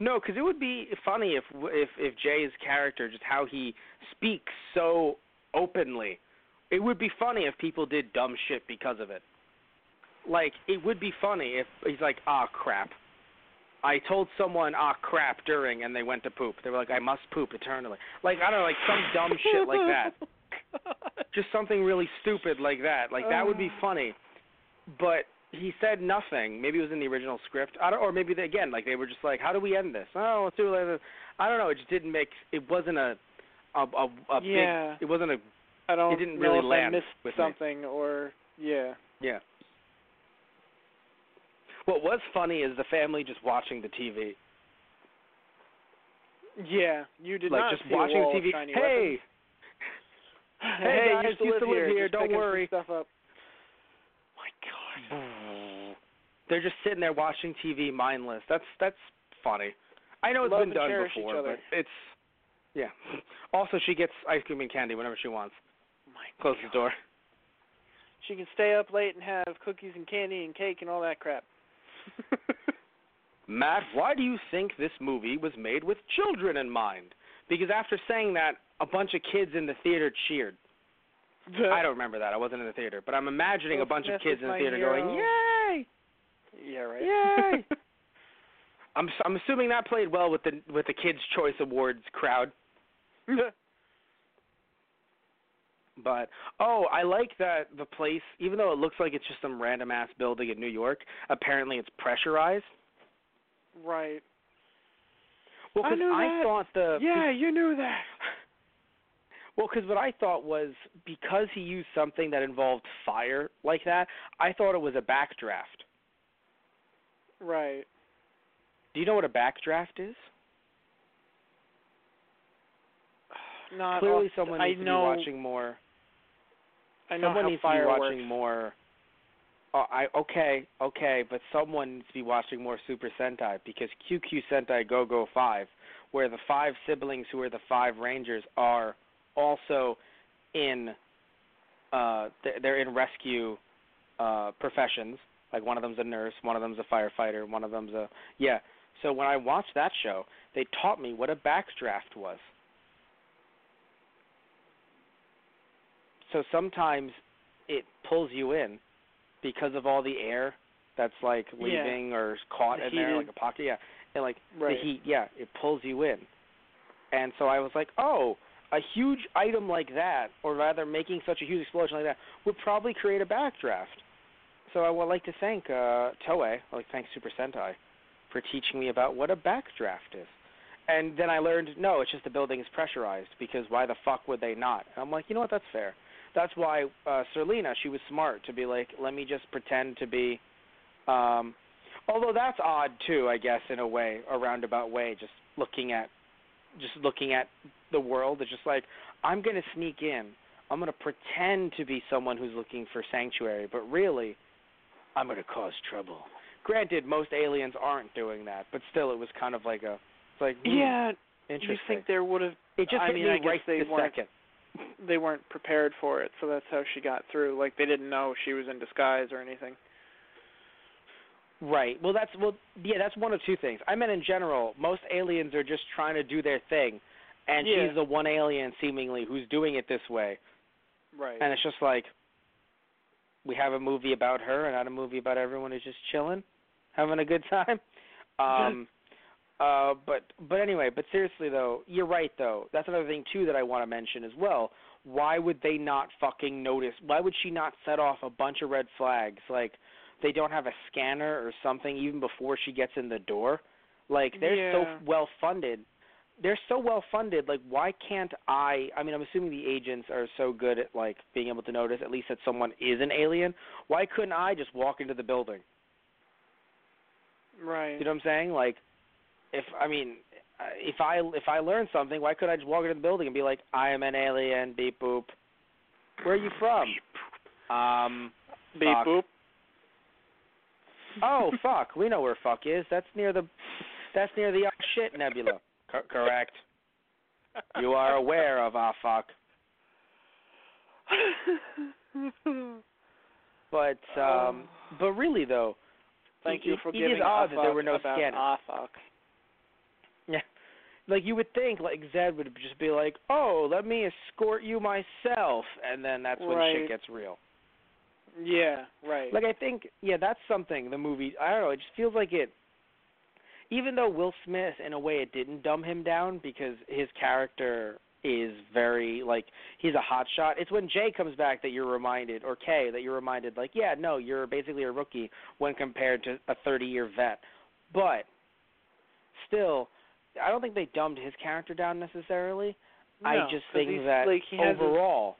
B: no, because it would be funny if if if Jay's character, just how he speaks so openly, it would be funny if people did dumb shit because of it. Like it would be funny if he's like, ah, crap. I told someone, ah, crap, during, and they went to poop. They were like, I must poop eternally. Like I don't know, like some dumb shit like that. Just something really stupid like that. Like that would be
C: Oh.
B: funny. But he said nothing. Maybe it was in the original script. I don't, or maybe they, again, like they were just like, how do we end this? Oh, let's do it like this. I don't know. It just didn't make. It wasn't a, a, a, a
C: Yeah.
B: big. It wasn't a.
C: I don't
B: It didn't
C: know
B: really
C: if
B: land
C: I missed
B: with me.
C: something or yeah.
B: Yeah. What was funny is the family just watching the TV,
C: Yeah, you did not.
B: like
C: not
B: just
C: see
B: watching the TV. Hey,
C: weapons.
B: hey, guys,
C: to
B: used
C: live
B: to live here,
C: just
B: don't worry.
C: Stuff up. My God.
B: they're just sitting there watching TV, mindless. That's that's funny. I know it's
C: Love
B: been done before, but it's yeah. Also, she gets ice cream and candy whenever she wants.
C: My
B: Close
C: God.
B: the door.
C: she can stay up late and have cookies and candy and cake and all that crap.
B: Matt, why do you think this movie was made with children in mind? Because after saying that, a bunch of kids in the theater cheered. I don't remember that. I wasn't in the theater, but I'm imagining
C: Will
B: a bunch of kids in the theater
C: hero.
B: going, "Yay!"
C: Yeah, right.
B: Yay! I'm I'm assuming that played well with the with the Kids Choice Awards crowd. But oh, I like that the place, even though it looks like it's just some random ass building in New York, apparently it's pressurized.
C: right.
B: Well,
C: I
B: because
C: knew that.
B: thought the
C: Yeah, you knew that.
B: Well, because what I thought was because he used something that involved fire like that, I thought it was a backdraft.
C: Right.
B: Do you know what a backdraft is?
C: Not
B: Clearly,
C: off-
B: someone
C: I
B: needs to
C: know,
B: be watching more.
C: I know
B: someone needs to be watching more. Oh, I okay, okay, but someone needs to be watching more Super Sentai because Kyukyu Sentai Go Go Five, where the five siblings who are the five Rangers are also in. Uh, they're- they're in rescue uh, professions. Like one of them's a nurse, one of them's a firefighter, one of them's a yeah. So when I watched that show, they taught me what a backdraft was. So sometimes it pulls you in because of all the air that's like
C: Yeah.
B: leaving or caught
C: The
B: in there like a pocket. Yeah, and like
C: Right.
B: the heat. Yeah, it pulls you in. And so I was like, oh, a huge item like that, or rather making such a huge explosion like that, would probably create a backdraft. So I would like to thank uh, Toei, I'd like to thank Super Sentai, for teaching me about what a backdraft is. And then I learned, no, it's just the building is pressurized because why the fuck would they not? And I'm like, you know what, that's fair. That's why uh, Serleena, she was smart to be like, let me just pretend to be. Um, although that's odd too, I guess, in a way, a roundabout way, just looking at, just looking at the world. It's just like I'm gonna sneak in. I'm gonna pretend to be someone who's looking for sanctuary, but really, I'm gonna cause trouble. Granted, most aliens aren't doing that, but still, it was kind of like a, it's like, hmm,
C: Yeah,
B: interesting.
C: you think there would have
B: it just
C: I
B: hit
C: mean,
B: me
C: I guess
B: right
C: they
B: this
C: weren't-
B: second.
C: They weren't prepared for it, so that's how she got through. Like they didn't know she was in disguise or anything.
B: Right. Well, that's well, yeah, that's one of two things. I meant in general, most aliens are just trying to do their thing, and
C: Yeah.
B: she's the one alien seemingly who's doing it this way,
C: Right.
B: and it's just like we have a movie about her and not a movie about everyone who's just chilling, having a good time. Um, uh, but but anyway, but seriously though, you're right though. That's another thing too that I want to mention as well. Why would they not fucking notice? Why would she not set off a bunch of red flags? Like they don't have a scanner or something even before she gets in the door. Like they're
C: Yeah.
B: so well funded. They're so well funded. Like why can't I? I mean, I'm assuming the agents are so good at like being able to notice at least that someone is an alien. Why couldn't I just walk into the building?
C: right.
B: You know what I'm saying? Like, if I mean, uh, if I if I learn something, why couldn't I just walk into the building and be like, I am an alien, beep boop. Where are you from? Um.
C: Beep
B: fuck.
C: boop.
B: Oh fuck, we know where fuck is. That's near the, that's near the ah shit nebula. Co- correct. You are aware of ah fuck. But um, but really though,
C: Thank
B: it-
C: you for
B: it
C: giving
B: is odd
C: a
B: that there were no
C: about
B: scanners.
C: Ah, fuck.
B: Like you would think like Zed would just be like, "Oh, let me escort you myself," and then that's when
C: Right.
B: shit gets real.
C: Yeah, right.
B: Like I think, yeah, that's something the movie. I don't know. It just feels like it. Even though Will Smith, in a way, it didn't dumb him down because his character is very like he's a hot shot. It's when Jay comes back that you're reminded, or Kay, that you're reminded, like, yeah, no, you're basically a rookie when compared to a 30 year vet. But still, I don't think they dumbed his character down necessarily. I
C: No,
B: just
C: 'cause
B: think that
C: like,
B: overall,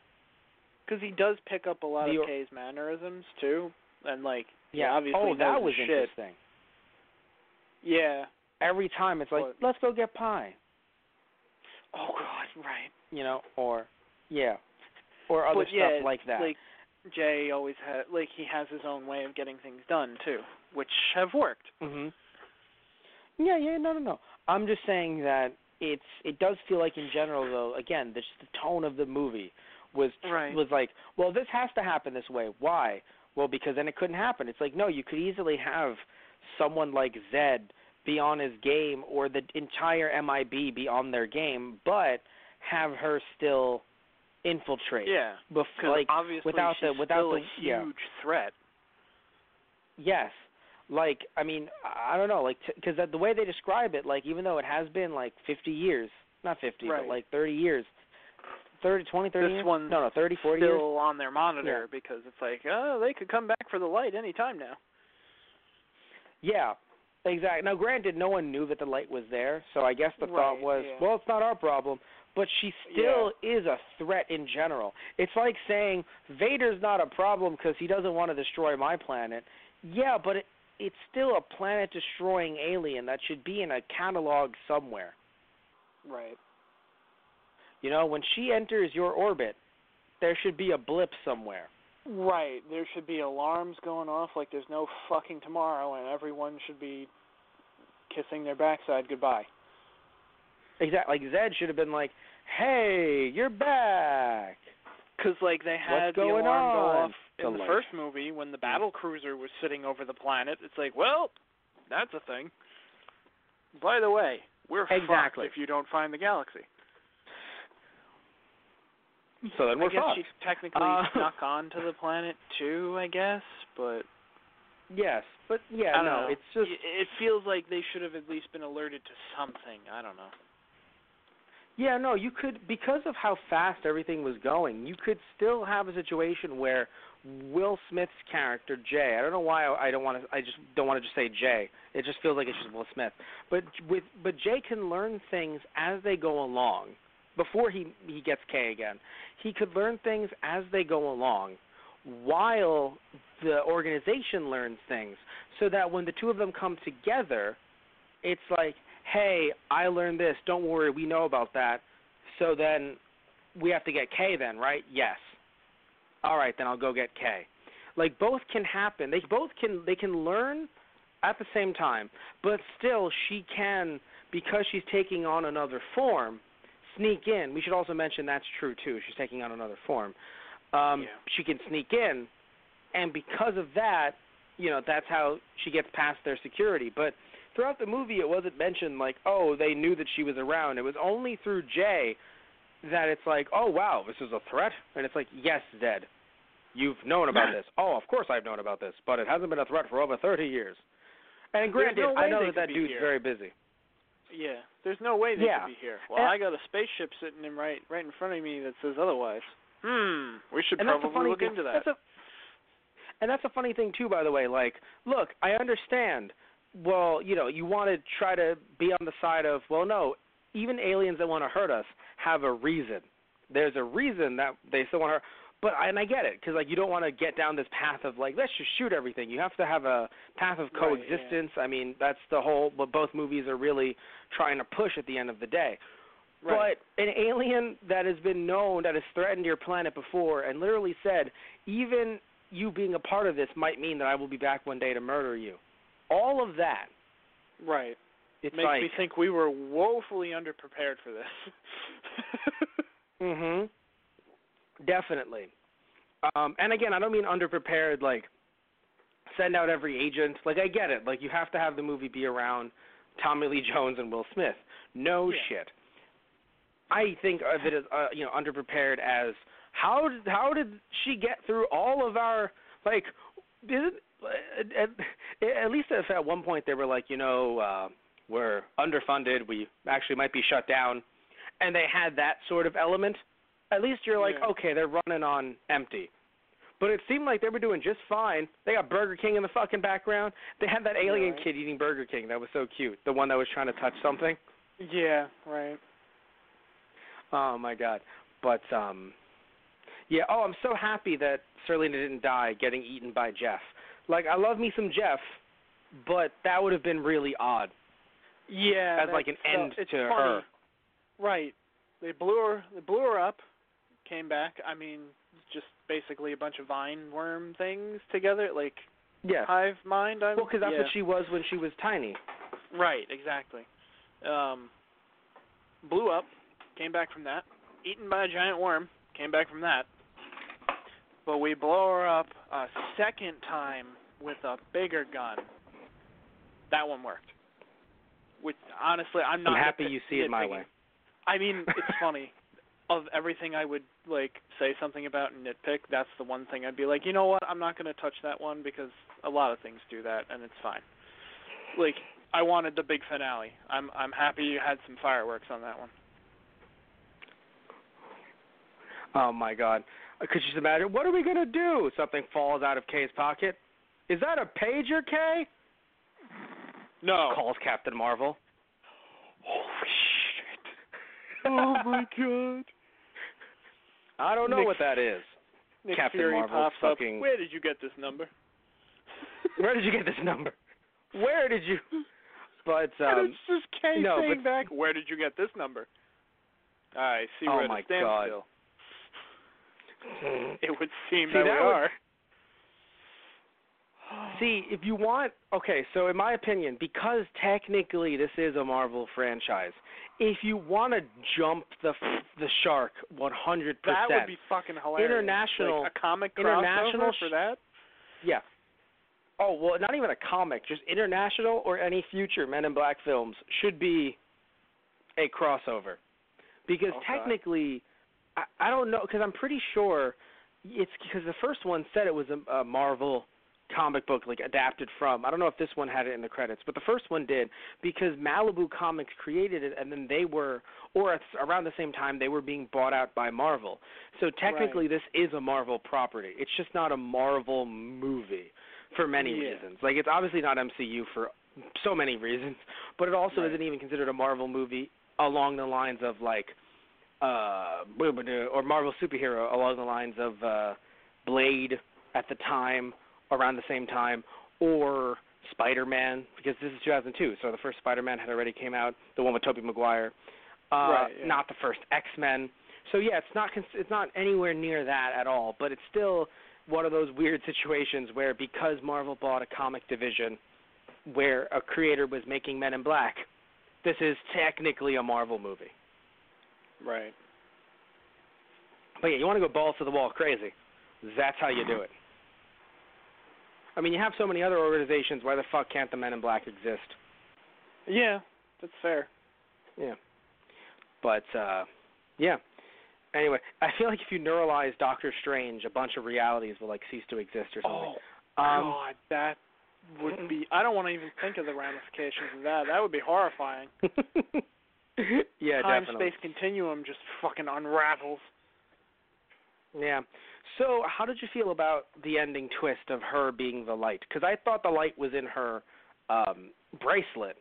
C: Because he does pick up a lot
B: The-
C: of Kay's mannerisms too, and like he
B: yeah.
C: obviously
B: oh, that was
C: shit.
B: interesting.
C: Yeah.
B: Every time it's like,
C: What?
B: let's go get pie.
C: Oh God, right.
B: you know, or yeah, or other
C: but yeah,
B: stuff like that.
C: Like Jay always had, like he has his own way of getting things done too, which have worked.
B: mhm. Yeah, yeah, no, no, no. I'm just saying that it's it does feel like in general though, again, the, just the tone of the movie was
C: Right.
B: was like, well, this has to happen this way. Why? Well, because then it couldn't happen. It's like, no, you could easily have someone like Zed be on his game or the entire MIB be on their game, but have her still infiltrate.
C: Yeah.
B: Bef-
C: Because
B: like
C: obviously
B: without
C: she's
B: the without
C: still
B: the
C: a huge
B: yeah.
C: threat.
B: Yes. Like I mean, I don't know, like because the way they describe it, like even though it has been like 50 years, not 50,
C: Right.
B: but like 30 years. 30, 20, 30
C: This
B: years?
C: one's
B: no, no, 30, 40
C: still
B: years.
C: on their monitor because it's like, oh, they could come back for the light any time now.
B: Yeah, exactly. Now, granted, no one knew that the light was there, so I guess the thought was,
C: yeah.
B: well, it's not our problem. But she still is a threat in general. It's like saying Vader's not a problem because he doesn't want to destroy my planet. Yeah, but it, it's still a planet-destroying alien that should be in a catalog somewhere.
C: Right.
B: You know, when she enters your orbit, there should be a blip somewhere.
C: Right. There should be alarms going off like there's no fucking tomorrow, and everyone should be kissing their backside goodbye.
B: Exactly. Like Zed should have been like, "Hey, you're back."
C: Because like they had
B: What's
C: the
B: going
C: alarm go off in
B: The
C: first movie when the battle cruiser was sitting over the planet. It's like, well, that's a thing. By the way, we're
B: Exactly.
C: fucked if you don't find the galaxy.
B: So then we're
C: I guess
B: fucked.
C: she technically
B: Uh,
C: snuck onto the planet too. I guess, but
B: Yes, but yeah,
C: I don't
B: no,
C: know.
B: it's just
C: it feels like they should have at least been alerted to something. I don't know.
B: yeah, no. You could because of how fast everything was going, you could still have a situation where Will Smith's character Jay. I don't know why I don't want to. I just don't want to just say Jay. It just feels like it's just Will Smith. But with but Jay can learn things as they go along. Before he he gets K again, he could learn things as they go along, while the organization learns things. So that when the two of them come together, it's like, hey, I learned this. Don't worry, we know about that. So then we have to get K then, right? Yes. All right, then I'll go get K. Like both can happen. They both can they can learn at the same time, but still she can because she's taking on another form, sneak in. We should also mention that's true too. She's taking on another form. Um
C: Yeah.
B: she can sneak in and because of that, you know, that's how she gets past their security. But throughout the movie it wasn't mentioned like, oh, they knew that she was around. It was only through Jay that it's like, oh wow, this is a threat, and it's like, yes, Zed, you've known about this. Oh, of course I've known about this, but it hasn't been a threat for over 30 years. And granted,
C: no
B: I know that that dude's
C: here.
B: very busy.
C: Yeah, there's no way they
B: Yeah.
C: could be here. Well,
B: And-
C: I got a spaceship sitting in right right in front of me that says otherwise. Hmm. We should probably look
B: thing.
C: into that.
B: That's a, and that's a funny thing too, by the way. Like, look, I understand. Well, you know, you want to try to be on the side of, well, no, even aliens that want to hurt us have a reason. There's a reason that they still want to. Hurt. But and I get it because like you don't want to get down this path of like let's just shoot everything. You have to have a path of
C: Right, yeah.
B: coexistence. I mean that's the whole But both movies are really trying to push at the end of the day.
C: Right.
B: But an alien that has been known that has threatened your planet before and literally said, even you being a part of this might mean that I will be back one day to murder you. All of that.
C: right.
B: It's
C: Makes
B: like
C: me think we were woefully underprepared for this.
B: Mhm. Definitely. Um and again, I don't mean underprepared like send out every agent. Like I get it. Like you have to have the movie be around Tommy Lee Jones and Will Smith. No
C: Yeah.
B: shit. I think of it as uh, you know underprepared as how did how did she get through all of our like did it, at, at least if at one point they were like you know uh we're underfunded we actually might be shut down and they had that sort of element at least you're like
C: Yeah.
B: okay they're running on empty but it seemed like they were doing just fine they got burger king in the fucking background they had that alien
C: right.
B: kid eating burger king that was so cute the one that was trying to touch something
C: yeah. Right.
B: Oh my god. But um yeah, oh I'm so happy that Serleena didn't die getting eaten by Jeff. Like I love me some Jeff, but that would have been really odd.
C: Yeah.
B: As, like, an end
C: so,
B: to
C: funny.
B: her.
C: Right. They blew her. They blew her up. Came back. I mean, just basically a bunch of vine worm things together, like
B: Yeah.
C: hive mind. I'm,
B: Well, because that's
C: yeah.
B: what she was when she was tiny.
C: Right, exactly. Um, blew up, came back from that, eaten by a giant worm, came back from that. But we blow her up a second time with a bigger gun. That one worked. Which honestly, I'm not.
B: I'm happy
C: nit-
B: you see it my way.
C: I mean, it's funny. Of everything I would like say something about and nitpick, that's the one thing I'd be like, you know what? I'm not going to touch that one because a lot of things do that, and it's fine. Like I wanted the big finale. I'm I'm happy you had some fireworks on that one.
B: Oh my God! Uh, Could you just imagine? What are we gonna do? Something falls out of Kay's pocket. Is that a pager, Kay?
C: No.
B: Calls Captain Marvel.
C: Holy shit. Oh my god.
B: I don't know
C: Nick-
B: what that is.
C: Nick
B: Captain
C: Fury
B: Marvel
C: pops
B: fucking-
C: up. Where did you get this number?
B: Where did you get this number? Where did you? But
C: and
B: um,
C: it's just Kay
B: no,
C: saying
B: but-
C: back, "Where did you get this number?" I see
B: Oh
C: we're at
B: my
C: a standstill.
B: God.
C: It would seem
B: See,
C: that, we
B: would-
C: are.
B: See, if you want, okay, so in my opinion, because technically this is a Marvel franchise, if you want to jump the the shark 100%,
C: that would be fucking hilarious.
B: International-
C: like a comic
B: international
C: for that.
B: yeah. Oh well, not even a comic, just international or any future Men in Black films should be a crossover, because
C: Okay.
B: technically, I, I don't know, because I'm pretty sure it's because the first one said it was a, a Marvel comic book like adapted from. I don't know if this one had it in the credits, but the first one did because Malibu Comics created it and then they were or at, around the same time they were being bought out by Marvel. So technically this is a Marvel property. It's just not a Marvel movie for many
C: Yeah.
B: reasons. Like it's obviously not MCU for so many reasons, but it also
C: Right.
B: isn't even considered a Marvel movie along the lines of like uh or Marvel superhero along the lines of uh Blade at the time around the same time or Spider-Man because this is 2002 so the first Spider-Man had already came out the one with Tobey Maguire uh
C: Right, yeah.
B: not the first X-Men so yeah it's not it's not anywhere near that at all but it's still one of those weird situations where because Marvel bought a comic division where a creator was making Men in Black this is technically a Marvel movie
C: Right.
B: but yeah, you want to go balls to the wall crazy. That's how you do it. I mean, you have so many other organizations. Why the fuck can't the Men in Black exist?
C: Yeah, that's fair.
B: Yeah. But uh yeah. Anyway, I feel like if you neuralize Doctor Strange, a bunch of realities will like cease to exist or something.
C: Oh
B: um,
C: God, that would be. I don't want to even think of the ramifications of that. That would be horrifying.
B: yeah,
C: Time
B: definitely.
C: space continuum just fucking unravels.
B: Yeah. So, how did you feel about the ending twist of her being the light? Because I thought the light was in her um bracelet.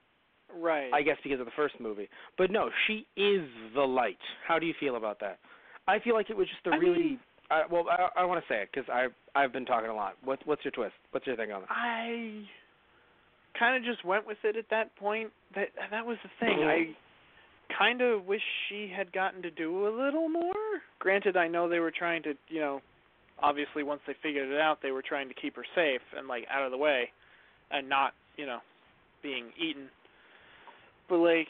C: Right.
B: I guess because of the first movie. But no, she is the light. How do you feel about that? I feel like it was just a
C: I
B: really.
C: mean-
B: I, well, I, I want to say it because I I've been talking a lot. What what's your twist? What's your thing on it?
C: I kind of just went with it at that point. That that was the thing. I kind of wish she had gotten to do a little more. Granted, I know they were trying to, you know, obviously once they figured it out, they were trying to keep her safe and like out of the way, and not, you know, being eaten. But like,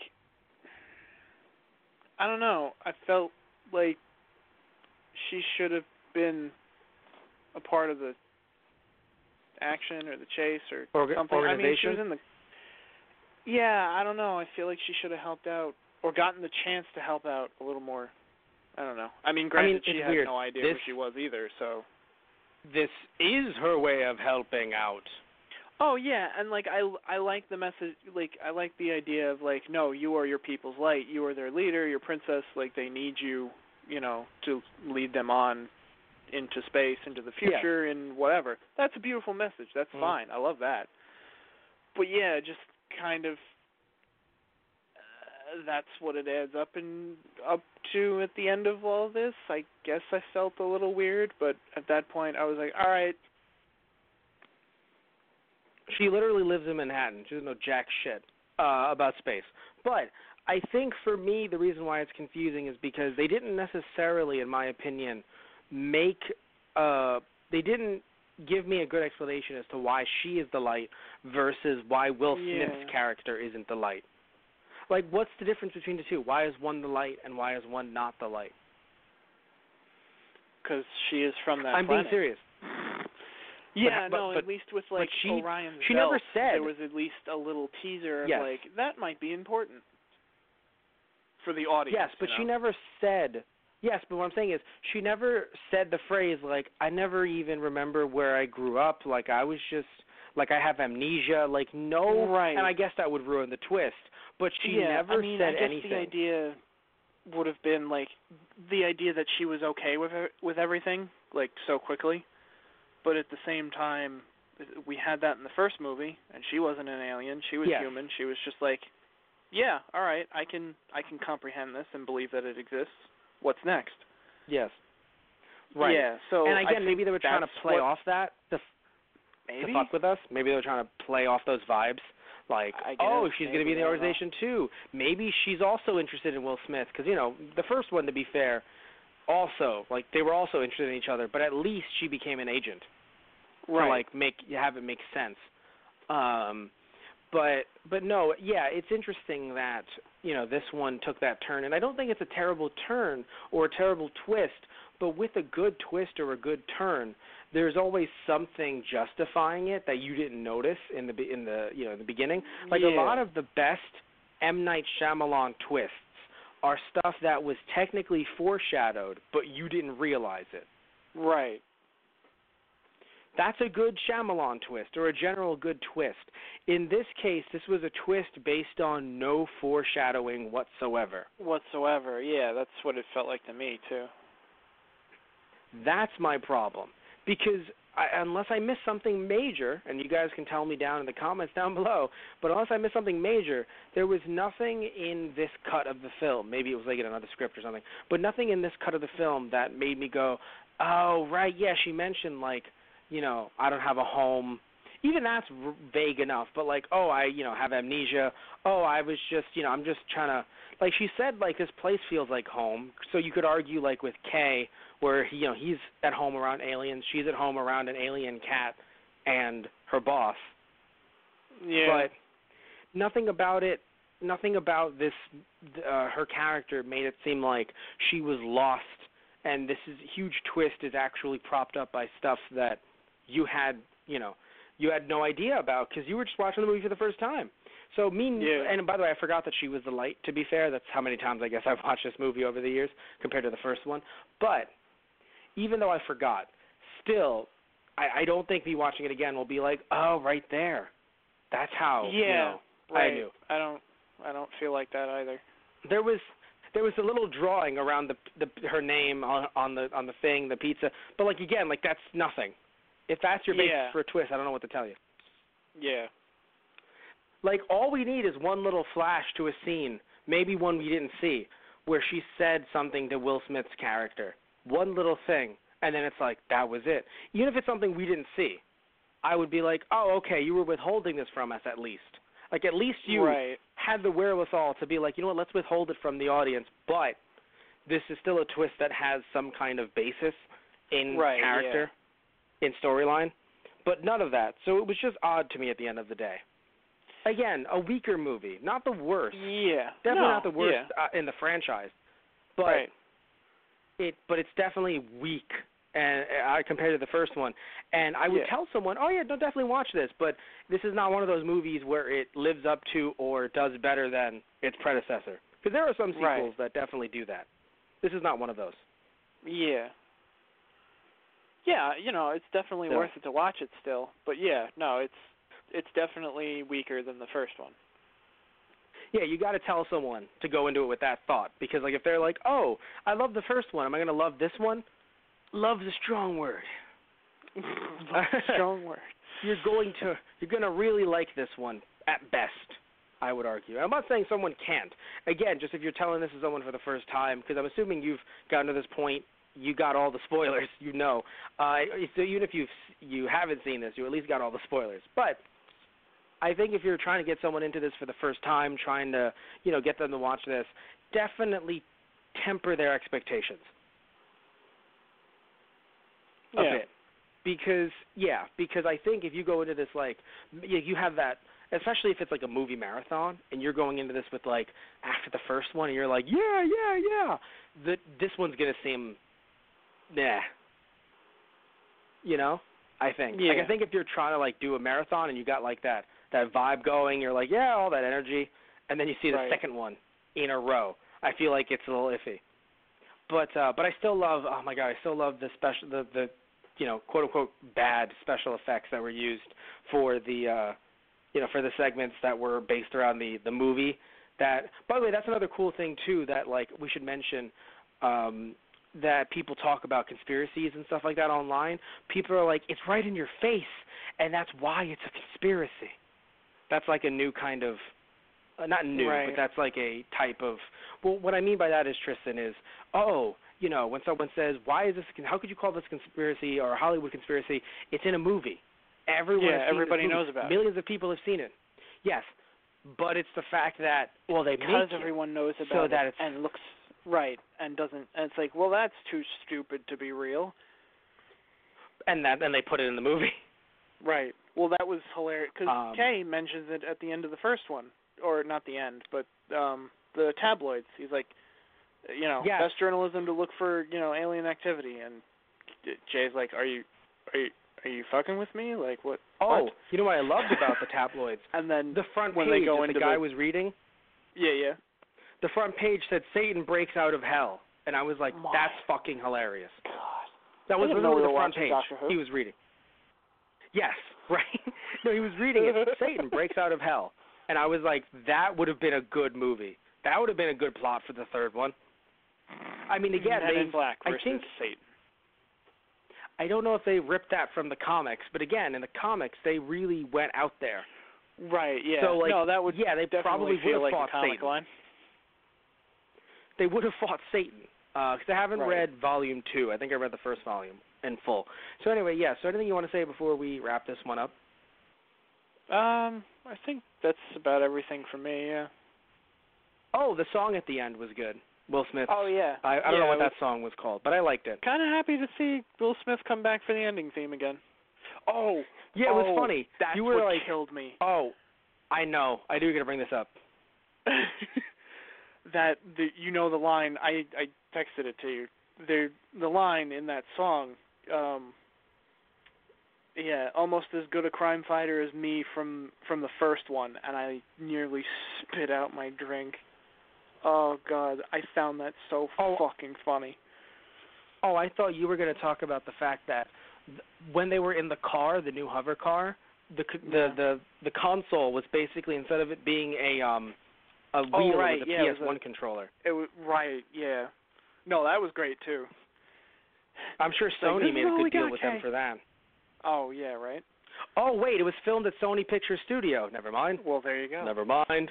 C: I don't know. I felt like she should have been a part of the action or the chase or
B: Orga-
C: something. I mean, she was in the. Yeah, I don't know. I feel like she should have helped out or gotten the chance to help out a little more. I don't know. I mean, granted, she
B: it's
C: had
B: weird.
C: no idea
B: This-
C: who she was either. So.
B: This is her way of helping out.
C: Oh yeah, and like I I like the message. Like I like the idea of like, no, you are your people's light. You are their leader. Your princess. Like they need you. You know, to lead them on into space, into the
B: Yeah.
C: future, and whatever. That's a beautiful message. That's
B: Mhm.
C: fine. I love that. But yeah, just kind of. That's what it adds up and up to at the end of all this. I guess I felt a little weird, but at that point I was like, all right,
B: She literally lives in Manhattan. She doesn't know jack shit uh, about space. But I think for me, the reason why it's confusing is because they didn't necessarily, in my opinion, make. Uh, they didn't give me a good explanation as to why she is the light versus why Will
C: Yeah.
B: Smith's character isn't the light. Like, what's the difference between the two? Why is one the light and why is one not the light?
C: because she is from that
B: I'm
C: planet.
B: being serious.
C: Yeah,
B: but-
C: no,
B: but-
C: at least with like
B: she-
C: Orion's
B: she
C: belt,
B: never said-
C: there was at least a little teaser of
B: Yes.
C: like that might be important for the audience.
B: Yes, but
C: you
B: she never said. Yes, but what I'm saying is she never said the phrase like I never even remember where I grew up. Like I was just like I have amnesia. Like no,
C: Right.
B: and I guess that would ruin the twist. But she
C: yeah,
B: never
C: I mean,
B: said
C: I guess
B: anything.
C: the idea would have been like the idea that she was okay with her, with everything like so quickly, but at the same time, we had that in the first movie, and she wasn't an alien; she was
B: Yes.
C: human. She was just like, yeah, all right, I can I can comprehend this and believe that it exists. What's next?
B: Yes. Right.
C: Yeah. So
B: and again, maybe they were trying to play
C: what-
B: off that to,
C: maybe.
B: to fuck with us. Maybe they were trying to play off those vibes. Like,
C: I
B: oh, she's going to be in the organization too. Maybe she's also interested in Will Smith because you know the first one, to be fair, also like they were also interested in each other. But at least she became an agent
C: right.
B: to like make have it make sense. Um, but but no, yeah, it's interesting that you know this one took that turn, and I don't think it's a terrible turn or a terrible twist. But with a good twist or a good turn, there's always something justifying it that you didn't notice in the in the you know in the beginning. Like a lot of the best M Night Shyamalan twists are stuff that was technically foreshadowed, but you didn't realize it.
C: right.
B: That's a good Shyamalan twist or a general good twist. In this case, this was a twist based on no foreshadowing whatsoever.
C: Whatsoever. Yeah, that's what it felt like to me too.
B: That's my problem. Because I, unless I miss something major, and you guys can tell me down in the comments down below, but unless I miss something major, there was nothing in this cut of the film. Maybe it was like in another script or something, but nothing in this cut of the film that made me go, "Oh, right, yeah, she mentioned like, you know, I don't have a home." Even that's vague enough, but like, oh, I, you know, have amnesia. Oh, I was just, you know, I'm just trying to, like she said, like this place feels like home. So you could argue like with Kay, where he, you know he's at home around aliens, she's at home around an alien cat and her boss.
C: Yeah.
B: But nothing about it, nothing about this uh, her character made it seem like she was lost and this is huge twist is actually propped up by stuff that you had, you know, you had no idea about because you were just watching the movie for the first time. So me
C: Yeah.
B: and by the way, I forgot that she was the light. To be fair, that's how many times I guess I've watched this movie over the years compared to the first one. But even though I forgot, still, I, I don't think me watching it again will be like, oh, right there. That's how. you
C: Yeah,
B: know,
C: right.
B: I knew.
C: I don't. I don't feel like that either.
B: There was there was a little drawing around the the her name on on the on the thing, the pizza. But like again, like that's nothing. If that's your basis
C: Yeah.
B: for a twist, I don't know what to tell you.
C: Yeah.
B: Like all we need is one little flash to a scene, maybe one we didn't see, where she said something to Will Smith's character. One little thing, and then it's like that was it. Even if it's something we didn't see, I would be like, "Oh, okay, you were withholding this from us at least." Like at least you
C: right.
B: had the wherewithal to be like, "You know what? Let's withhold it from the audience, but this is still a twist that has some kind of basis in
C: Right,
B: character, in storyline." But none of that. So it was just odd to me at the end of the day. Again, a weaker movie, not the worst.
C: Yeah.
B: Definitely
C: no,
B: not the worst
C: Yeah.
B: uh, in the franchise, but
C: right.
B: It but it's definitely weak and uh, compared to the first one. And I would
C: Yeah.
B: tell someone, "Oh yeah, no, definitely watch this," but this is not one of those movies where it lives up to or does better than its predecessor. Because there are some sequels
C: Right.
B: that definitely do that. This is not one of those.
C: Yeah. Yeah, you know, it's definitely
B: So-
C: worth it to watch it still. But yeah, no, it's it's definitely weaker than the first one.
B: Yeah, you got to tell someone to go into it with that thought because like if they're like, "Oh, I love the first one. Am I going to love this one?" Love's a strong word.
C: Strong word.
B: you're going to you're going to really like this one at best. I would argue. I'm not saying someone can't. Again, just if you're telling this to someone for the first time, because I'm assuming you've gotten to this point, you got all the spoilers. You know, uh, so even if you've you haven't seen this, you at least got all the spoilers. But I think if you're trying to get someone into this for the first time, trying to you know get them to watch this, definitely temper their expectations a
C: Yeah.
B: bit because yeah because i think if you go into this like you, have that especially if it's like a movie marathon and you're going into this with like after the first one and you're like yeah yeah yeah that this one's going to seem nah. You know, I think. Like
C: Yeah.
B: I think if you're trying to like do a marathon and you got like that that vibe going, you're like, yeah, all that energy, and then you see the
C: Right.
B: second one in a row. I feel like it's a little iffy. But uh but I still love oh my god, I still love the special the the you know, quote unquote bad special effects that were used for the uh you know, for the segments that were based around the the movie. That by the way, that's another cool thing too that like we should mention um that people talk about conspiracies and stuff like that online. People are like, it's right in your face, and that's why it's a conspiracy. That's like a new kind of, uh, not new,
C: Right.
B: but that's like a type of. Well, what I mean by that is Tristan is, oh, you know, when someone says, why is this? How could you call this a conspiracy or a Hollywood conspiracy? It's in a movie. Everyone
C: Yeah,
B: has seen this
C: everybody knows about it.
B: Millions of people have seen it. Yes, but it's the fact that well they
C: because
B: make it
C: everyone knows about
B: so
C: it
B: that it's
C: and looks right and doesn't and it's like well that's too stupid to be real
B: and that and they put it in the movie.
C: right well that was hilarious because
B: Um,
C: kay mentions it at the end of the first one or not the end but um the tabloids he's like you know
B: Yes.
C: best journalism to look for you know alien activity and jay's like are you are you are you fucking with me like what
B: Oh,
C: What?
B: you know what I loved about the tabloids?
C: and then
B: The front
C: when
B: page
C: they go
B: that
C: into
B: the guy
C: the-
B: was reading,
C: yeah yeah
B: the front page said Satan breaks out of hell, and I was like,
C: My
B: that's fucking hilarious.
C: god
B: That was literally the front page he was reading. Yes, right. no, he was reading it. Satan breaks out of hell, and I was like, that would have been a good movie. That would have been a good plot for the third one. I mean, again,
C: Men
B: they,
C: in Black
B: I
C: versus
B: think
C: Satan.
B: I don't know if they ripped that from the comics, but again, in the comics, they really went out there.
C: Right. Yeah.
B: So, like,
C: no, that would
B: yeah, they probably would
C: like
B: have fought Satan.
C: line.
B: they would have fought Satan. Uh, because I haven't
C: Right.
B: read volume two. I think I read the first volume in full. So anyway, yeah. So anything you want to say before we wrap this one up?
C: Um, I think that's about everything for me. Yeah.
B: Oh, the song at the end was good. Will Smith.
C: Oh yeah.
B: I, I don't
C: yeah,
B: know what that song was called, but I liked it.
C: Kind of happy to see Will Smith come back for the ending theme again. Oh.
B: Yeah, it was
C: oh,
B: funny.
C: That's
B: you were
C: what
B: like,
C: killed me.
B: oh, I know. I do gotta bring this up.
C: that the you know the line I I texted it to you. The the line in that song um yeah, almost as good a crime fighter as me from from the first one and I nearly spit out my drink. Oh god, I found that so
B: Oh.
C: fucking funny.
B: Oh, I thought you were gonna talk about the fact that th- when they were in the car, the new hover car, the the
C: Yeah.
B: the the console was basically instead of it being a um a
C: Oh,
B: wheel,
C: right,
B: it was a
C: yeah,
B: PS1
C: a-
B: controller.
C: It was right, yeah. No, that was great too.
B: I'm sure Sony
C: this is
B: made a good deal
C: got,
B: with
C: Kay.
B: them for that.
C: Oh yeah, right.
B: Oh wait, it was filmed at Sony Pictures Studio. Never mind.
C: Well, there you go.
B: Never mind.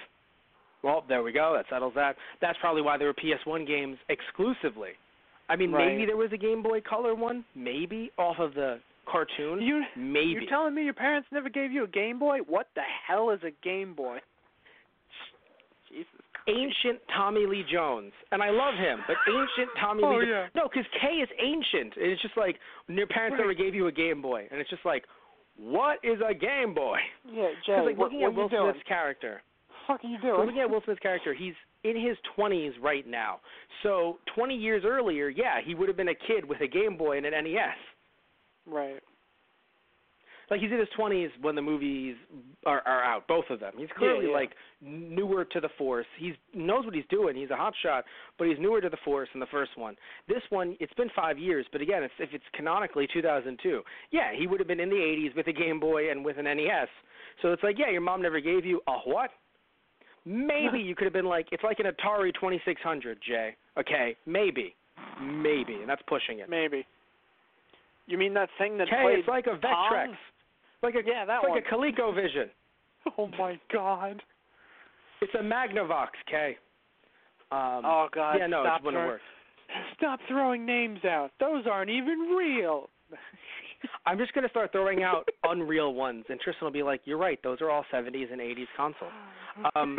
B: Well, there we go. That settles that. That's probably why there were PS1 games exclusively. I mean,
C: Right.
B: maybe there was a Game Boy Color one, maybe off of the cartoon.
C: You
B: maybe.
C: You're telling me your parents never gave you a Game Boy? What the hell is a Game Boy?
B: Ancient Tommy Lee Jones, and I love him, but ancient Tommy
C: Oh,
B: Lee.
C: yeah.
B: No, because K is ancient, and it's just like your parents
C: Right.
B: never gave you a Game Boy, and it's just like, what is a Game Boy?
C: Yeah, Jay.
B: Like
C: what,
B: looking
C: what
B: at Will
C: doing?
B: Smith's character,
C: fuck are you
B: so
C: doing?
B: looking at Will Smith's character, he's in his 20s right now. So 20 years earlier, yeah, he would have been a kid with a Game Boy and an NES.
C: Right.
B: Like he's in his 20s when the movies are, are out, both of them. He's clearly
C: yeah.
B: like newer to the Force. He knows what he's doing. He's a hot shot, but he's newer to the Force than the first one. This one, it's been five years, but again, it's, if it's canonically 2002, yeah, he would have been in the 80s with a Game Boy and with an NES. So it's like, yeah, your mom never gave you a what? Maybe you could have been like, it's like an Atari 2600, Jay. Okay, maybe, maybe, and that's pushing it.
C: Maybe. You mean that thing that
B: Okay,
C: played
B: it's like a Vectrex,
C: Pong?
B: Like a
C: Yeah, that
B: it's
C: one.
B: like a ColecoVision.
C: Oh my god.
B: It's a Magnavox, K. Um,
C: oh god.
B: yeah, no,
C: stop
B: it wouldn't work.
C: Stop throwing names out. Those aren't even real.
B: I'm just gonna start throwing out unreal ones, and Tristan will be like, "You're right. Those are all 70s and 80s consoles." Um,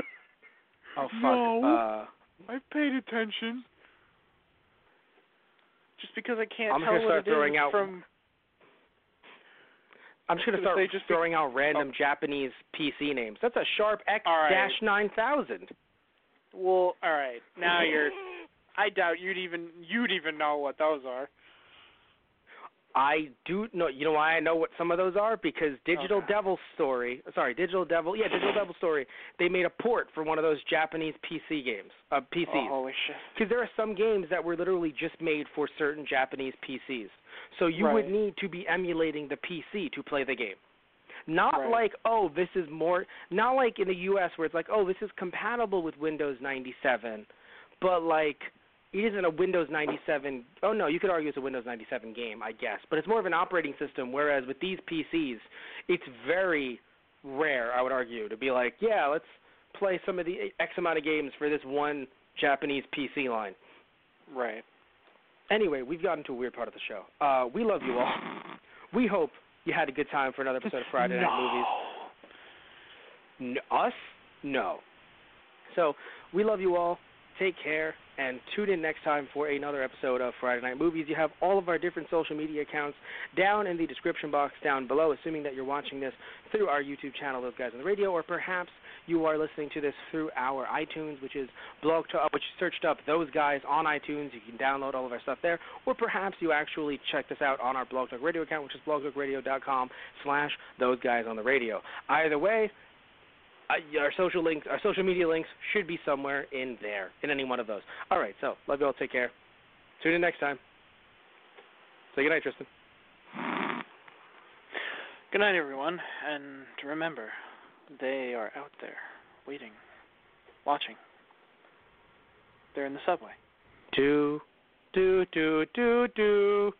B: oh fuck.
C: No.
B: Uh,
C: I've paid attention. Just because I can't
B: I'm
C: tell what it is from
B: I'm just gonna start
C: just
B: throwing out random Japanese PC names. That's a Sharp X dash 9000.
C: Well, all right. Now you're. I doubt you'd even you'd even know what those are.
B: I do know. You know why I know what some of those are? Because Digital
C: Okay.
B: Devil Story. Sorry, Digital Devil. Yeah, Digital Devil Story. They made a port for one of those Japanese PC games. Uh, PCs.
C: Oh, holy shit.
B: Because there are some games that were literally just made for certain Japanese PCs. So you would need to be emulating the PC to play the game. Not
C: Right.
B: like, oh, this is more, not like in the US where it's like, oh, this is compatible with Windows 97, but like, it isn't a Windows 97. Oh, no, you could argue it's a Windows 97 game, I guess. But it's more of an operating system, whereas with these PCs, it's very rare, I would argue, to be like, yeah, let's play some of the X amount of games for this one Japanese PC line.
C: Right.
B: Anyway, we've gotten to a weird part of the show. Uh, we love you all. We hope you had a good time for another episode of Friday Night Movies. N- us? No. So we love you all. Take care and tune in next time for another episode of Friday Night Movies. You have all of our different social media accounts down in the description box down below, assuming that you're watching this through our YouTube channel, Those Guys on the Radio, or perhaps you are listening to this through our iTunes, which is blog talk, which searched up Those Guys on iTunes. You can download all of our stuff there, or perhaps you actually checked us out on our Blog Talk Radio account, which is blogtalkradio.com slash Those Guys on the Radio. Either way, uh, our social links, our social media links should be somewhere in there, in any one of those. All right, so love you all. Take care. Tune in next time. Say good night, Tristan.
C: Good night, everyone, and remember, they are out there, waiting, watching. They're in the subway.
B: Do, do, do, do, do.